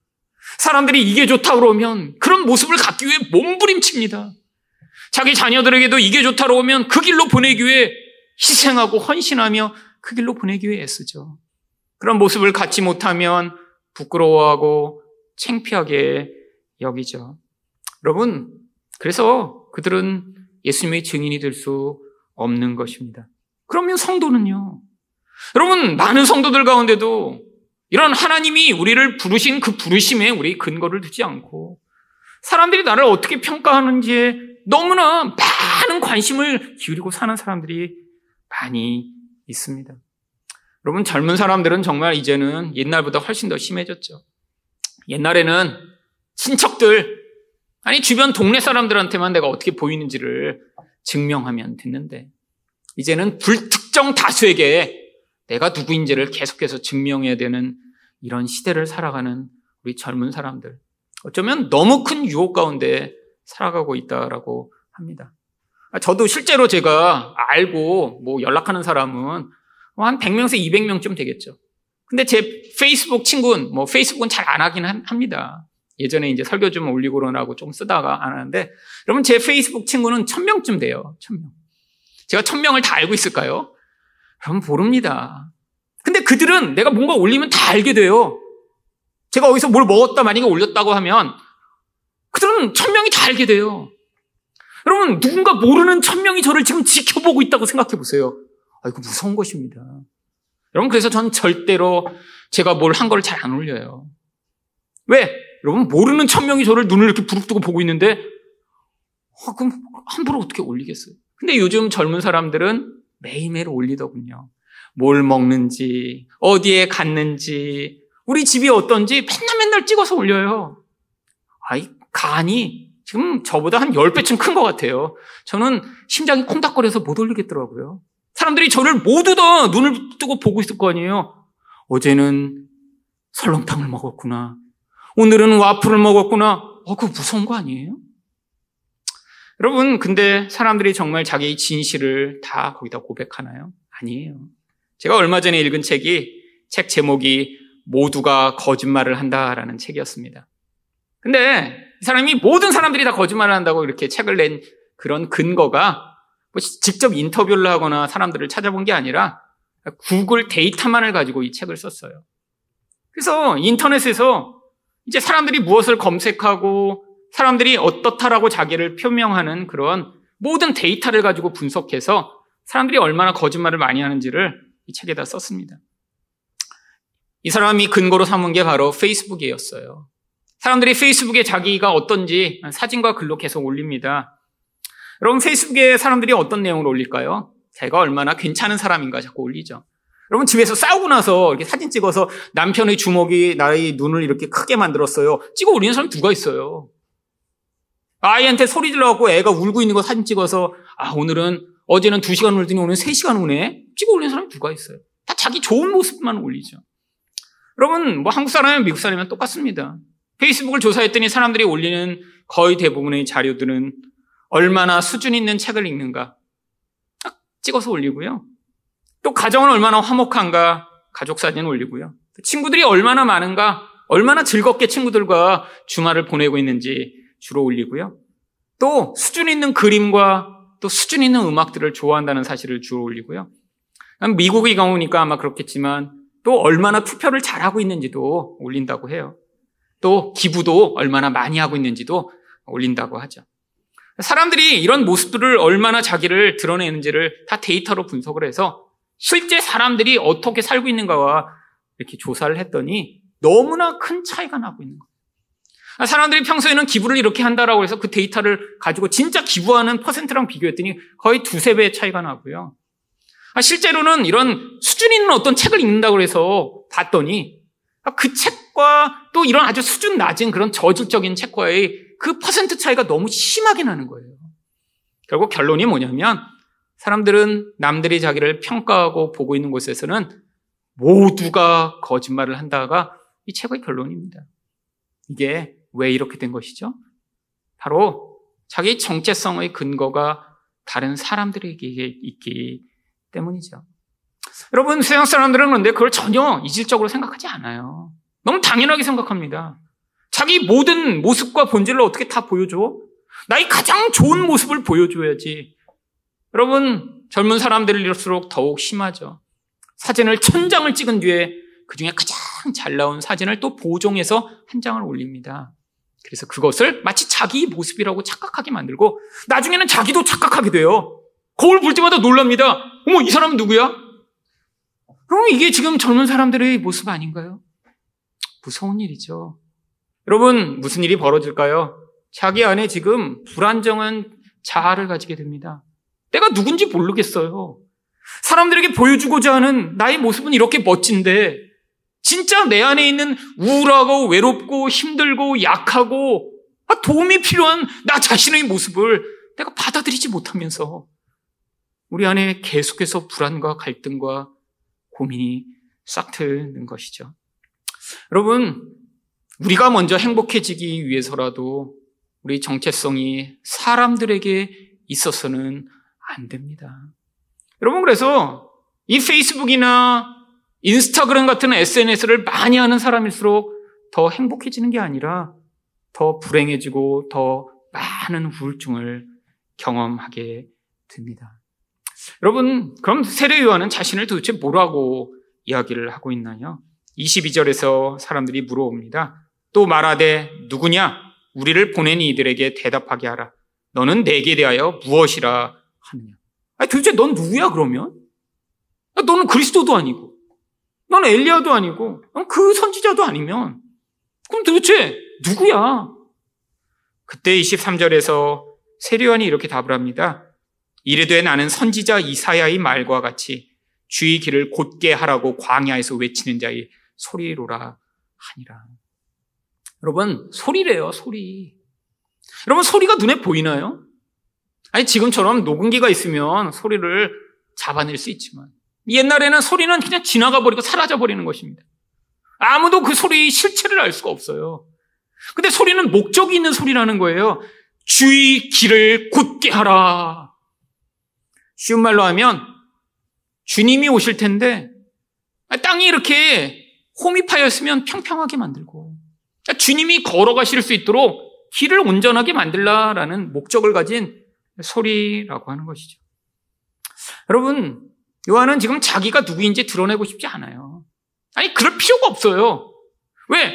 사람들이 이게 좋다 그러면 그런 모습을 갖기 위해 몸부림칩니다. 자기 자녀들에게도 이게 좋다 그러면 그 길로 보내기 위해 희생하고 헌신하며 그 길로 보내기 위해 애쓰죠. 그런 모습을 갖지 못하면 부끄러워하고 창피하게 여기죠. 여러분, 그래서 그들은 예수님의 증인이 될 수 없는 것입니다. 그러면 성도는요? 여러분, 많은 성도들 가운데도 이런 하나님이 우리를 부르신 그 부르심에 우리 근거를 두지 않고 사람들이 나를 어떻게 평가하는지에 너무나 많은 관심을 기울이고 사는 사람들이 많이 있습니다. 여러분, 젊은 사람들은 정말 이제는 옛날보다 훨씬 더 심해졌죠. 옛날에는 친척들, 아니, 주변 동네 사람들한테만 내가 어떻게 보이는지를 증명하면 됐는데, 이제는 불특정 다수에게 내가 누구인지를 계속해서 증명해야 되는 이런 시대를 살아가는 우리 젊은 사람들. 어쩌면 너무 큰 유혹 가운데 살아가고 있다라고 합니다. 아, 저도 실제로 제가 알고 뭐 연락하는 사람은 한 100명에서 200명쯤 되겠죠. 근데 제 페이스북 친구는 뭐 페이스북은 잘 안 하긴 합니다. 예전에 이제 설교 좀 올리고 그러라고 좀 쓰다가 안 하는데 여러분 제 페이스북 친구는 1000명쯤 돼요. 1000명. 제가 1000명을 다 알고 있을까요? 여러분 모릅니다. 근데 그들은 내가 뭔가 올리면 다 알게 돼요. 제가 어디서 뭘 먹었다 만약에 올렸다고 하면 그들은 천명이 다 알게 돼요. 여러분 누군가 모르는 천명이 저를 지금 지켜보고 있다고 생각해 보세요. 아 이거 무서운 것입니다. 여러분 그래서 전 절대로 제가 뭘 한 걸 잘 안 올려요. 왜? 여러분 모르는 천 명이 저를 눈을 이렇게 부릅뜨고 보고 있는데 아, 그럼 함부로 어떻게 올리겠어요? 근데 요즘 젊은 사람들은 매일매일 올리더군요. 뭘 먹는지, 어디에 갔는지, 우리 집이 어떤지 맨날 맨날 찍어서 올려요. 아이, 간이 지금 저보다 한 10배쯤 큰 것 같아요. 저는 심장이 콩닥거려서 못 올리겠더라고요. 사람들이 저를 모두 다 눈을 뜨고 보고 있을 거 아니에요. 어제는 설렁탕을 먹었구나. 오늘은 와플을 먹었구나. 어, 그거 무서운 거 아니에요? 여러분, 근데 사람들이 정말 자기의 진실을 다 거기다 고백하나요? 아니에요. 제가 얼마 전에 읽은 책이 책 제목이 모두가 거짓말을 한다라는 책이었습니다. 근데 이 사람이 모든 사람들이 다 거짓말을 한다고 이렇게 책을 낸 그런 근거가 뭐 직접 인터뷰를 하거나 사람들을 찾아본 게 아니라 구글 데이터만을 가지고 이 책을 썼어요. 그래서 인터넷에서 이제 사람들이 무엇을 검색하고 사람들이 어떻다라고 자기를 표명하는 그런 모든 데이터를 가지고 분석해서 사람들이 얼마나 거짓말을 많이 하는지를 이 책에다 썼습니다. 이 사람이 근거로 삼은 게 바로 페이스북이었어요. 사람들이 페이스북에 자기가 어떤지 사진과 글로 계속 올립니다. 여러분, 페이스북에 사람들이 어떤 내용을 올릴까요? 제가 얼마나 괜찮은 사람인가 자꾸 올리죠. 여러분, 집에서 싸우고 나서 이렇게 사진 찍어서 남편의 주먹이 나의 눈을 이렇게 크게 만들었어요. 찍어 올리는 사람 누가 있어요? 아이한테 소리 질러갖고 애가 울고 있는 거 사진 찍어서, 아, 오늘은 어제는 2시간 울더니 오늘 3시간 우네? 찍어 올리는 사람이 누가 있어요? 다 자기 좋은 모습만 올리죠. 여러분, 뭐 한국 사람이면 미국 사람이면 똑같습니다. 페이스북을 조사했더니 사람들이 올리는 거의 대부분의 자료들은 얼마나 수준 있는 책을 읽는가 딱 찍어서 올리고요. 또 가정은 얼마나 화목한가 가족 사진 올리고요. 친구들이 얼마나 많은가 얼마나 즐겁게 친구들과 주말을 보내고 있는지 주로 올리고요. 또 수준 있는 그림과 또 수준 있는 음악들을 좋아한다는 사실을 주로 올리고요. 미국의 경우니까 아마 그렇겠지만 또 얼마나 투표를 잘하고 있는지도 올린다고 해요. 또 기부도 얼마나 많이 하고 있는지도 올린다고 하죠. 사람들이 이런 모습들을 얼마나 자기를 드러내는지를 다 데이터로 분석을 해서 실제 사람들이 어떻게 살고 있는가와 이렇게 조사를 했더니 너무나 큰 차이가 나고 있는 거예요. 사람들이 평소에는 기부를 이렇게 한다라고 해서 그 데이터를 가지고 진짜 기부하는 퍼센트랑 비교했더니 거의 두세 배의 차이가 나고요. 실제로는 이런 수준 있는 어떤 책을 읽는다고 해서 봤더니 그 책과 또 이런 아주 수준 낮은 그런 저질적인 책과의 그 퍼센트 차이가 너무 심하게 나는 거예요. 결국 결론이 뭐냐면 사람들은 남들이 자기를 평가하고 보고 있는 곳에서는 모두가 거짓말을 한다가 이 책의 결론입니다. 이게 왜 이렇게 된 것이죠? 바로 자기 정체성의 근거가 다른 사람들에게 있기 때문이죠. 여러분, 세상 사람들은 그런데 그걸 전혀 이질적으로 생각하지 않아요. 너무 당연하게 생각합니다. 자기 모든 모습과 본질을 어떻게 다 보여줘? 나의 가장 좋은 모습을 보여줘야지. 여러분, 젊은 사람들일수록 더욱 심하죠. 사진을 천 장을 찍은 뒤에 그 중에 가장 잘 나온 사진을 또 보정해서 한 장을 올립니다. 그래서 그것을 마치 자기 모습이라고 착각하게 만들고 나중에는 자기도 착각하게 돼요. 거울 볼 때마다 놀랍니다. 어머, 이 사람은 누구야? 그럼 이게 지금 젊은 사람들의 모습 아닌가요? 무서운 일이죠. 여러분, 무슨 일이 벌어질까요? 자기 안에 지금 불안정한 자아를 가지게 됩니다. 내가 누군지 모르겠어요. 사람들에게 보여주고자 하는 나의 모습은 이렇게 멋진데, 진짜 내 안에 있는 우울하고 외롭고 힘들고 약하고 아, 도움이 필요한 나 자신의 모습을 내가 받아들이지 못하면서 우리 안에 계속해서 불안과 갈등과 고민이 싹 트는 것이죠. 여러분, 우리가 먼저 행복해지기 위해서라도 우리 정체성이 사람들에게 있어서는 안 됩니다. 여러분, 그래서 이 페이스북이나 인스타그램 같은 SNS를 많이 하는 사람일수록 더 행복해지는 게 아니라 더 불행해지고 더 많은 우울증을 경험하게 됩니다. 여러분, 그럼 세례 요한은 자신을 도대체 뭐라고 이야기를 하고 있나요? 22절에서 사람들이 물어봅니다. 또 말하되 누구냐? 우리를 보낸 이들에게 대답하게 하라. 너는 내게 대하여 무엇이라 하느냐? 아니, 도대체 넌 누구야, 그러면? 너는 그리스도도 아니고, 넌 엘리야도 아니고, 그 선지자도 아니면, 그럼 도대체 누구야? 그때 23절에서 세례요한이 이렇게 답을 합니다. 이르되 나는 선지자 이사야의 말과 같이 주의 길을 곧게 하라고 광야에서 외치는 자의 소리로라 하니라. 여러분, 소리래요, 소리. 여러분, 소리가 눈에 보이나요? 아니, 지금처럼 녹음기가 있으면 소리를 잡아낼 수 있지만, 옛날에는 소리는 그냥 지나가 버리고 사라져 버리는 것입니다. 아무도 그 소리의 실체를 알 수가 없어요. 근데 소리는 목적이 있는 소리라는 거예요. 주의 길을 굳게 하라. 쉬운 말로 하면 주님이 오실 텐데 땅이 이렇게 홈이 파였으면 평평하게 만들고 주님이 걸어가실 수 있도록 길을 온전하게 만들라라는 목적을 가진 소리라고 하는 것이죠. 여러분, 요한은 지금 자기가 누구인지 드러내고 싶지 않아요. 아니, 그럴 필요가 없어요. 왜?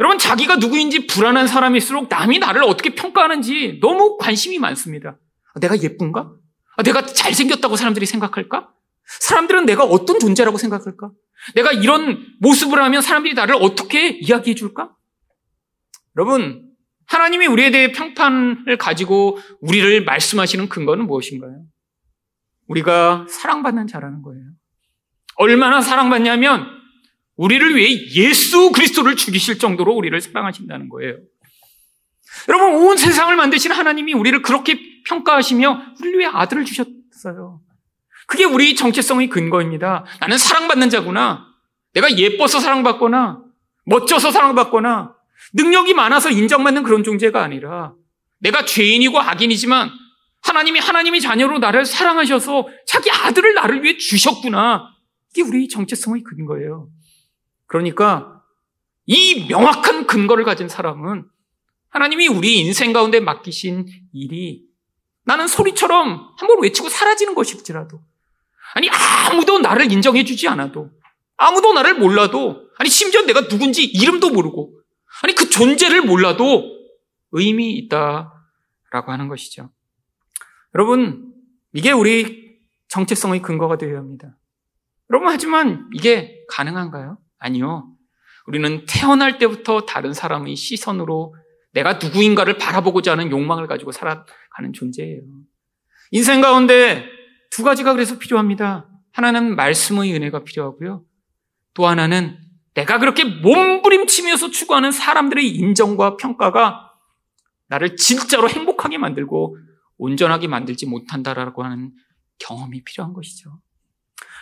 여러분, 자기가 누구인지 불안한 사람일수록 남이 나를 어떻게 평가하는지 너무 관심이 많습니다. 내가 예쁜가? 내가 잘생겼다고 사람들이 생각할까? 사람들은 내가 어떤 존재라고 생각할까? 내가 이런 모습을 하면 사람들이 나를 어떻게 이야기해 줄까? 여러분, 하나님이 우리에 대해 평판을 가지고 우리를 말씀하시는 근거는 무엇인가요? 우리가 사랑받는 자라는 거예요. 얼마나 사랑받냐면 우리를 위해 예수 그리스도를 죽이실 정도로 우리를 사랑하신다는 거예요. 여러분, 온 세상을 만드신 하나님이 우리를 그렇게 평가하시며 우리를 위해 아들을 주셨어요. 그게 우리 정체성의 근거입니다. 나는 사랑받는 자구나. 내가 예뻐서 사랑받거나, 멋져서 사랑받거나, 능력이 많아서 인정받는 그런 존재가 아니라 내가 죄인이고 악인이지만 하나님이 하나님의 자녀로 나를 사랑하셔서 자기 아들을 나를 위해 주셨구나. 이게 우리 정체성의 근거예요. 그러니까 이 명확한 근거를 가진 사람은 하나님이 우리 인생 가운데 맡기신 일이 나는 소리처럼 한 번 외치고 사라지는 것일지라도 아니 아무도 나를 인정해 주지 않아도 아무도 나를 몰라도 아니 심지어 내가 누군지 이름도 모르고 아니 그 존재를 몰라도 의미 있다라고 하는 것이죠. 여러분 이게 우리 정체성의 근거가 되어야 합니다. 여러분 하지만 이게 가능한가요? 아니요. 우리는 태어날 때부터 다른 사람의 시선으로 내가 누구인가를 바라보고자 하는 욕망을 가지고 살아가는 존재예요. 인생 가운데 두 가지가 그래서 필요합니다. 하나는 말씀의 은혜가 필요하고요. 또 하나는 내가 그렇게 몸부림치면서 추구하는 사람들의 인정과 평가가 나를 진짜로 행복하게 만들고 온전하게 만들지 못한다라고 하는 경험이 필요한 것이죠.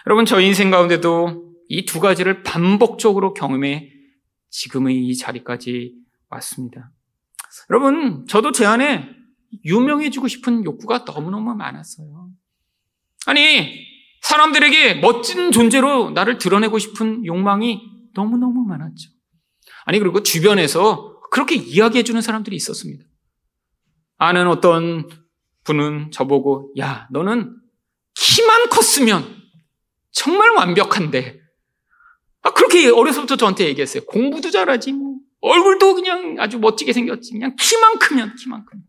여러분, 저 인생 가운데도 이 두 가지를 반복적으로 경험해 지금의 이 자리까지 왔습니다. 여러분, 저도 제 안에 유명해지고 싶은 욕구가 너무너무 많았어요. 아니, 사람들에게 멋진 존재로 나를 드러내고 싶은 욕망이 너무너무 많았죠. 아니, 그리고 주변에서 그렇게 이야기해 주는 사람들이 있었습니다. 아는 어떤 분은 저보고, 야, 너는 키만 컸으면 정말 완벽한데. 아, 그렇게 어려서부터 저한테 얘기했어요. 공부도 잘하지, 뭐. 얼굴도 그냥 아주 멋지게 생겼지. 그냥 키만 크면, 키만 크면.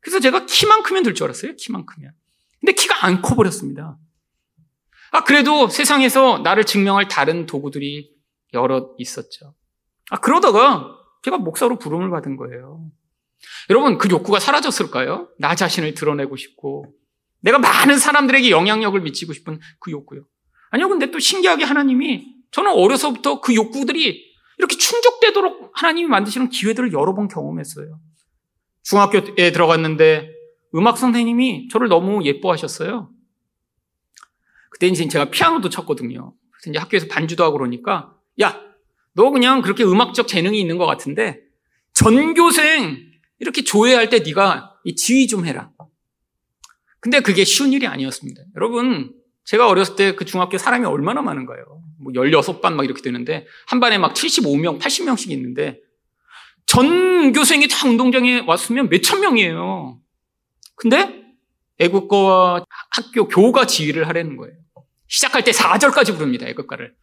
그래서 제가 키만 크면 될 줄 알았어요. 키만 크면. 근데 키가 안 커버렸습니다. 아, 그래도 세상에서 나를 증명할 다른 도구들이 여러 있었죠. 아, 그러다가 제가 목사로 부름을 받은 거예요. 여러분, 그 욕구가 사라졌을까요? 나 자신을 드러내고 싶고, 내가 많은 사람들에게 영향력을 미치고 싶은 그 욕구요. 아니요, 근데 또 신기하게 하나님이 저는 어려서부터 그 욕구들이 이렇게 충족되도록 하나님이 만드시는 기회들을 여러 번 경험했어요. 중학교에 들어갔는데 음악 선생님이 저를 너무 예뻐하셨어요. 그때 이제 제가 피아노도 쳤거든요. 그래서 이제 학교에서 반주도 하고 그러니까 야, 너 그냥 그렇게 음악적 재능이 있는 것 같은데 전교생 이렇게 조회할 때 네가 지휘 좀 해라. 근데 그게 쉬운 일이 아니었습니다. 여러분, 제가 어렸을 때 그 중학교 사람이 얼마나 많은가요? 뭐 16반 막 이렇게 되는데, 한 반에 막 75명, 80명씩 있는데, 전 교생이 다 운동장에 왔으면 몇천 명이에요. 근데 애국가와 학교 교가 지휘를 하라는 거예요. 시작할 때 4절까지 부릅니다, 애국가를.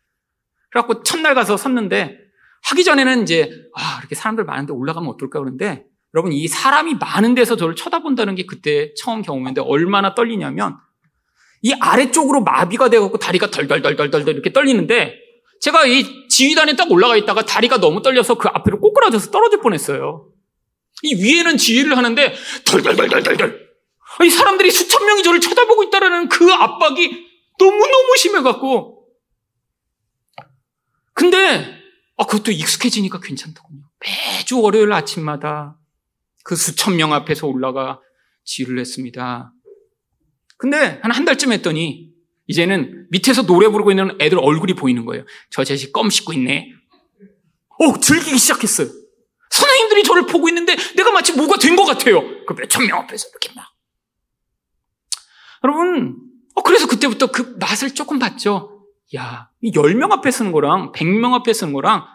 그래갖고 첫날 가서 섰는데, 하기 전에는 이제, 아, 이렇게 사람들 많은데 올라가면 어떨까 그러는데, 여러분, 이 사람이 많은 데서 저를 쳐다본다는 게 그때 처음 경험인데, 얼마나 떨리냐면, 이 아래쪽으로 마비가 돼갖고 다리가 덜덜덜덜덜 이렇게 떨리는데, 제가 이 지휘단에 딱 올라가 있다가 다리가 너무 떨려서 그 앞으로 꼬꾸라져서 떨어질 뻔했어요. 이 위에는 지휘를 하는데, 덜덜덜덜덜덜. 이 사람들이 수천 명이 저를 쳐다보고 있다라는 그 압박이 너무너무 심해갖고. 근데, 아, 그것도 익숙해지니까 괜찮더군요. 매주 월요일 아침마다 그 수천 명 앞에서 올라가 지휘를 했습니다. 근데 한 한 달쯤 했더니 이제는 밑에서 노래 부르고 있는 애들 얼굴이 보이는 거예요. 저 자식 껌 씹고 있네. 어, 즐기기 시작했어요. 선생님들이 저를 보고 있는데 내가 마치 뭐가 된 것 같아요. 그 몇천 명 앞에서 이렇게 막. 여러분, 어, 그래서 그때부터 그 맛을 조금 봤죠. 야, 이 10명 앞에 서는 거랑 100명 앞에 서는 거랑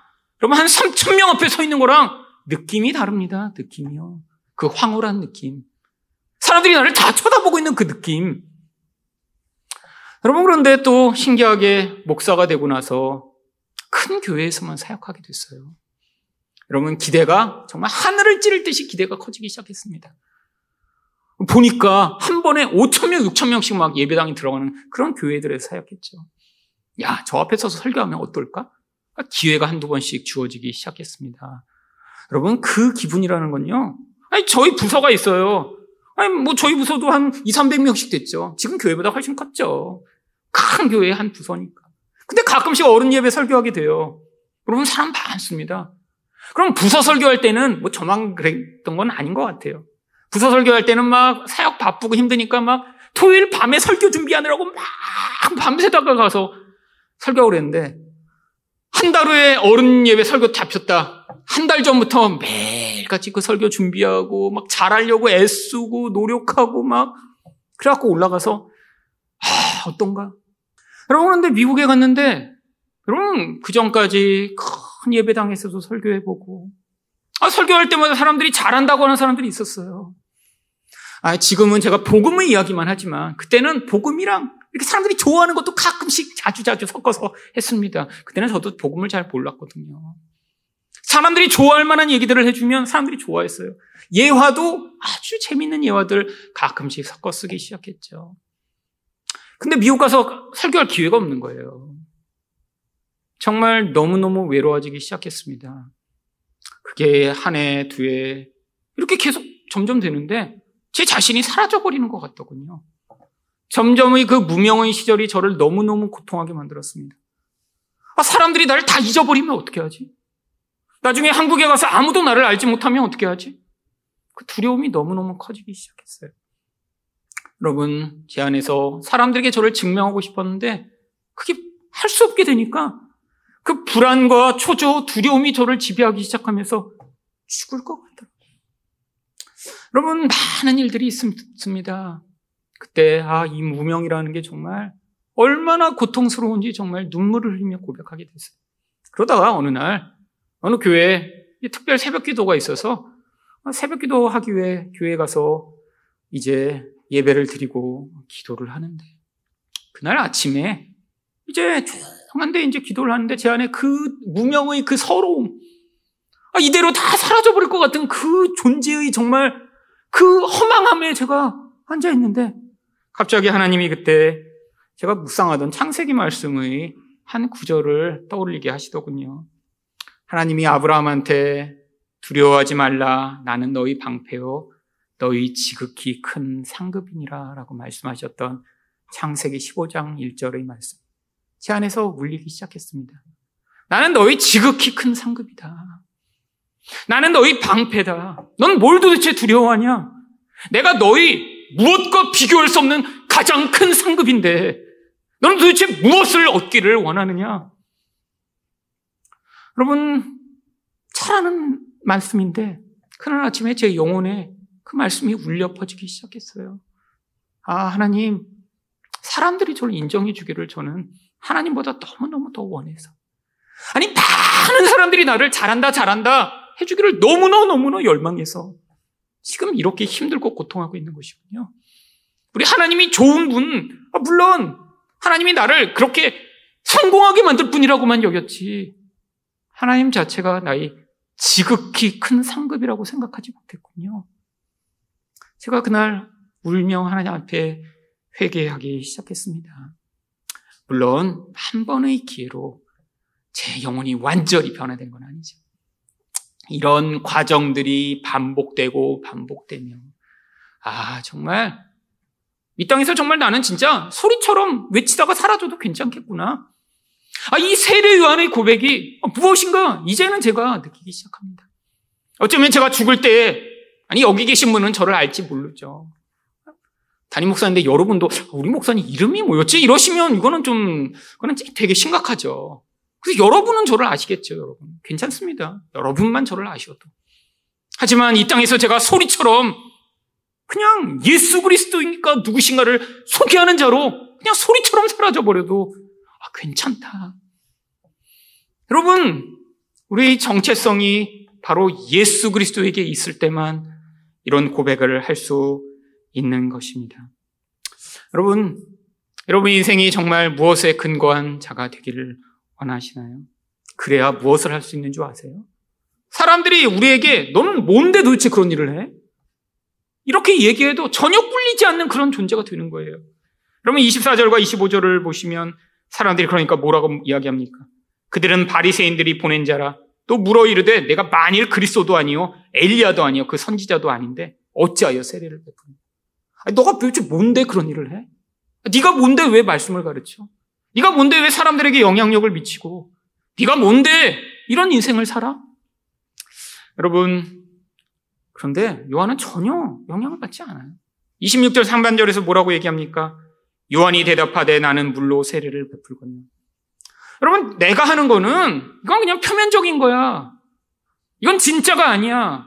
여러분 한 3천명 앞에 서 있는 거랑 느낌이 다릅니다. 느낌이요. 그 황홀한 느낌. 사람들이 나를 다 쳐다보고 있는 그 느낌. 여러분 그런데 또 신기하게 목사가 되고 나서 큰 교회에서만 사역하게 됐어요. 여러분 기대가 정말 하늘을 찌를 듯이 기대가 커지기 시작했습니다. 보니까 한 번에 5천 명, 6천 명씩 막 예배당에 들어가는 그런 교회들에서 사역했죠. 야, 저 앞에 서서 설교하면 어떨까? 기회가 한두 번씩 주어지기 시작했습니다. 여러분, 그 기분이라는 건요. 아니, 저희 부서가 있어요. 아니, 뭐, 저희 부서도 한 2, 300명씩 됐죠. 지금 교회보다 훨씬 컸죠. 큰 교회 한 부서니까. 근데 가끔씩 어른 예배 설교하게 돼요. 여러분, 사람 많습니다. 그럼 부서 설교할 때는 뭐 저만 그랬던 건 아닌 것 같아요. 부서 설교할 때는 막 사역 바쁘고 힘드니까 막 토요일 밤에 설교 준비하느라고 막 밤새다가 가서 설교하고 그랬는데 한 달 후에 어른 예배 설교 잡혔다. 한 달 전부터 매일같이 그 설교 준비하고 막 잘하려고 애쓰고 노력하고 막 그래갖고 올라가서 아 어떤가? 여러분 그런데 미국에 갔는데 여러분 그 전까지 큰 예배당에서도 설교해보고 아 설교할 때마다 사람들이 잘한다고 하는 사람들이 있었어요. 아 지금은 제가 복음의 이야기만 하지만 그때는 복음이랑 이렇게 사람들이 좋아하는 것도 가끔씩 자주자주 섞어서 했습니다. 그때는 저도 복음을 잘 몰랐거든요. 사람들이 좋아할 만한 얘기들을 해주면 사람들이 좋아했어요. 예화도 아주 재밌는 예화들 가끔씩 섞어 쓰기 시작했죠. 근데 미국 가서 설교할 기회가 없는 거예요. 정말 너무너무 외로워지기 시작했습니다. 그게 한 해, 두 해, 이렇게 계속 점점 되는데 제 자신이 사라져버리는 것 같더군요. 점점의 그 무명의 시절이 저를 너무너무 고통하게 만들었습니다. 아, 사람들이 나를 다 잊어버리면 어떻게 하지? 나중에 한국에 가서 아무도 나를 알지 못하면 어떻게 하지? 그 두려움이 너무너무 커지기 시작했어요. 여러분, 제 안에서 사람들에게 저를 증명하고 싶었는데 그게 할 수 없게 되니까 그 불안과 초조, 두려움이 저를 지배하기 시작하면서 죽을 것 같더라고요. 여러분, 많은 일들이 있습니다. 그때, 아, 이 무명이라는 게 정말 얼마나 고통스러운지 정말 눈물을 흘리며 고백하게 됐어요. 그러다가 어느 날 어느 교회에 특별 새벽 기도가 있어서 새벽 기도 하기 위해 교회에 가서 이제 예배를 드리고 기도를 하는데 그날 아침에 이제 조용한데 이제 기도를 하는데 제 안에 그 무명의 그 서러움 아, 이대로 다 사라져 버릴 것 같은 그 존재의 정말 그 허망함에 제가 앉아 있는데 갑자기 하나님이 그때 제가 묵상하던 창세기 말씀의 한 구절을 떠올리게 하시더군요. 하나님이 아브라함한테 두려워하지 말라. 나는 너희 방패요. 너희 지극히 큰 상급이니라. 라고 말씀하셨던 창세기 15장 1절의 말씀. 제 안에서 울리기 시작했습니다. 나는 너희 지극히 큰 상급이다. 나는 너희 방패다. 넌 뭘 도대체 두려워하냐? 내가 너희 무엇과 비교할 수 없는 가장 큰 상급인데, 너는 도대체 무엇을 얻기를 원하느냐? 여러분, 잘하는 말씀인데, 그날 아침에 제 영혼에 그 말씀이 울려 퍼지기 시작했어요. 아, 하나님, 사람들이 저를 인정해 주기를 저는 하나님보다 너무너무 더 원해서. 아니, 많은 사람들이 나를 잘한다, 잘한다 해주기를 너무너무너무 열망해서 지금 이렇게 힘들고 고통하고 있는 것이군요. 우리 하나님이 좋은 분, 아, 물론 하나님이 나를 그렇게 성공하게 만들 뿐이라고만 여겼지. 하나님 자체가 나의 지극히 큰 상급이라고 생각하지 못했군요. 제가 그날 울며 하나님 앞에 회개하기 시작했습니다. 물론 한 번의 기회로 제 영혼이 완전히 변화된 건 아니죠. 이런 과정들이 반복되고 반복되며 아 정말 이 땅에서 정말 나는 진짜 소리처럼 외치다가 사라져도 괜찮겠구나. 아, 이 세례 요한의 고백이 무엇인가 이제는 제가 느끼기 시작합니다. 어쩌면 제가 죽을 때 아니 여기 계신 분은 저를 알지 모르죠. 담임 목사인데 여러분도 우리 목사님 이름이 뭐였지? 이러시면 이거는 좀 그거는 되게 심각하죠. 그래서 여러분은 저를 아시겠죠, 여러분. 괜찮습니다. 여러분만 저를 아셔도. 하지만 이 땅에서 제가 소리처럼 그냥 예수 그리스도니까 누구신가를 소개하는 자로 그냥 소리처럼 사라져 버려도 아, 괜찮다. 여러분, 우리 정체성이 바로 예수 그리스도에게 있을 때만 이런 고백을 할 수 있는 것입니다. 여러분, 여러분 인생이 정말 무엇에 근거한 자가 되기를 원하시나요? 그래야 무엇을 할 수 있는 줄 아세요? 사람들이 우리에게 너는 뭔데 도대체 그런 일을 해? 이렇게 얘기해도 전혀 꿀리지 않는 그런 존재가 되는 거예요. 그러면 24절과 25절을 보시면 사람들이 그러니까 뭐라고 이야기합니까? 그들은 바리새인들이 보낸 자라 또 물어 이르되 내가 만일 그리스도도 아니요 엘리야도 아니요 그 선지자도 아닌데 어찌하여 세례를 베푸는 너가 도대체 뭔데 그런 일을 해? 네가 뭔데 왜 말씀을 가르쳐? 네가 뭔데 왜 사람들에게 영향력을 미치고 네가 뭔데 이런 인생을 살아? 여러분 그런데 요한은 전혀 영향을 받지 않아요. 26절 상반절에서 뭐라고 얘기합니까? 요한이 대답하되 나는 물로 세례를 베풀거든요. 여러분, 내가 하는 거는 이건 그냥 표면적인 거야. 이건 진짜가 아니야.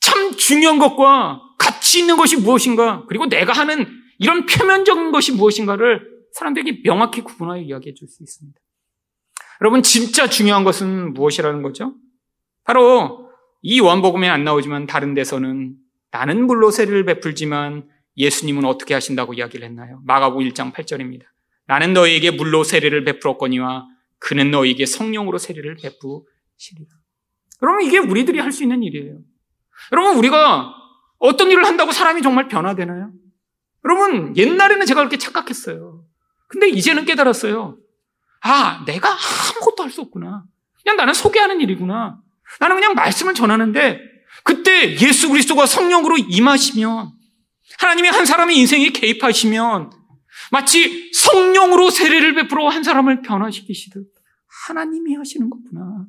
참 중요한 것과 가치 있는 것이 무엇인가, 그리고 내가 하는 이런 표면적인 것이 무엇인가를 사람들에게 명확히 구분하여 이야기해 줄 수 있습니다. 여러분, 진짜 중요한 것은 무엇이라는 거죠? 바로 이 원복음에 안 나오지만 다른 데서는 나는 물로 세례를 베풀지만 예수님은 어떻게 하신다고 이야기를 했나요? 마가복 1장 8절입니다. 나는 너희에게 물로 세례를 베풀었거니와 그는 너희에게 성령으로 세례를 베푸시리라. 여러분 이게 우리들이 할 수 있는 일이에요. 여러분 우리가 어떤 일을 한다고 사람이 정말 변화되나요? 여러분 옛날에는 제가 그렇게 착각했어요. 근데 이제는 깨달았어요. 아 내가 아무것도 할 수 없구나. 그냥 나는 소개하는 일이구나. 나는 그냥 말씀을 전하는데 그때 예수 그리스도가 성령으로 임하시면 하나님이 한 사람의 인생에 개입하시면 마치 성령으로 세례를 베풀어 한 사람을 변화시키시듯 하나님이 하시는 거구나.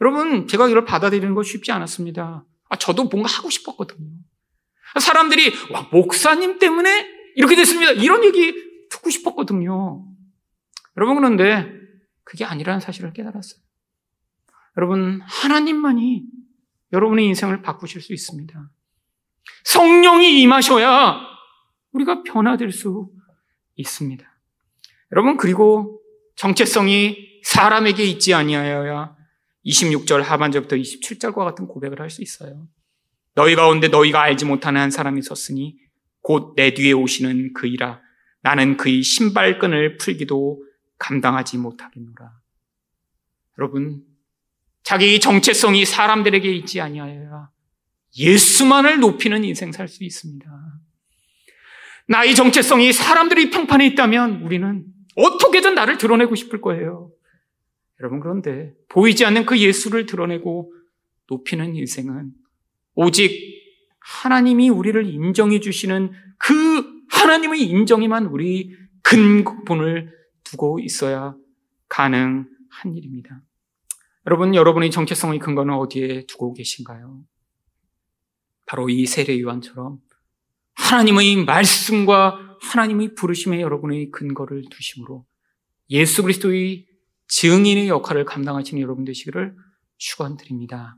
여러분, 제가 이걸 받아들이는 거 쉽지 않았습니다. 아, 저도 뭔가 하고 싶었거든요. 사람들이, 와, 목사님 때문에 이렇게 됐습니다. 이런 얘기 듣고 싶었거든요. 여러분, 그런데 그게 아니라는 사실을 깨달았어요. 여러분, 하나님만이 여러분의 인생을 바꾸실 수 있습니다. 성령이 임하셔야 우리가 변화될 수 있습니다. 여러분, 그리고 정체성이 사람에게 있지 아니하여야 26절 하반절부터 27절과 같은 고백을 할 수 있어요. 너희 가운데 너희가 알지 못하는 한 사람이 있었으니 곧 내 뒤에 오시는 그이라 나는 그의 신발끈을 풀기도 감당하지 못하겠노라. 여러분, 자기 정체성이 사람들에게 있지 아니하여야 예수만을 높이는 인생 살 수 있습니다. 나의 정체성이 사람들이 평판에 있다면 우리는 어떻게든 나를 드러내고 싶을 거예요. 여러분, 그런데 보이지 않는 그 예수를 드러내고 높이는 인생은 오직 하나님이 우리를 인정해 주시는 그 하나님의 인정에만 우리 근본을 두고 있어야 가능한 일입니다. 여러분, 여러분의 정체성의 근거는 어디에 두고 계신가요? 바로 이 세례 요한처럼 하나님의 말씀과 하나님의 부르심에 여러분의 근거를 두심으로 예수 그리스도의 증인의 역할을 감당하시는 여러분 되시기를 축원드립니다.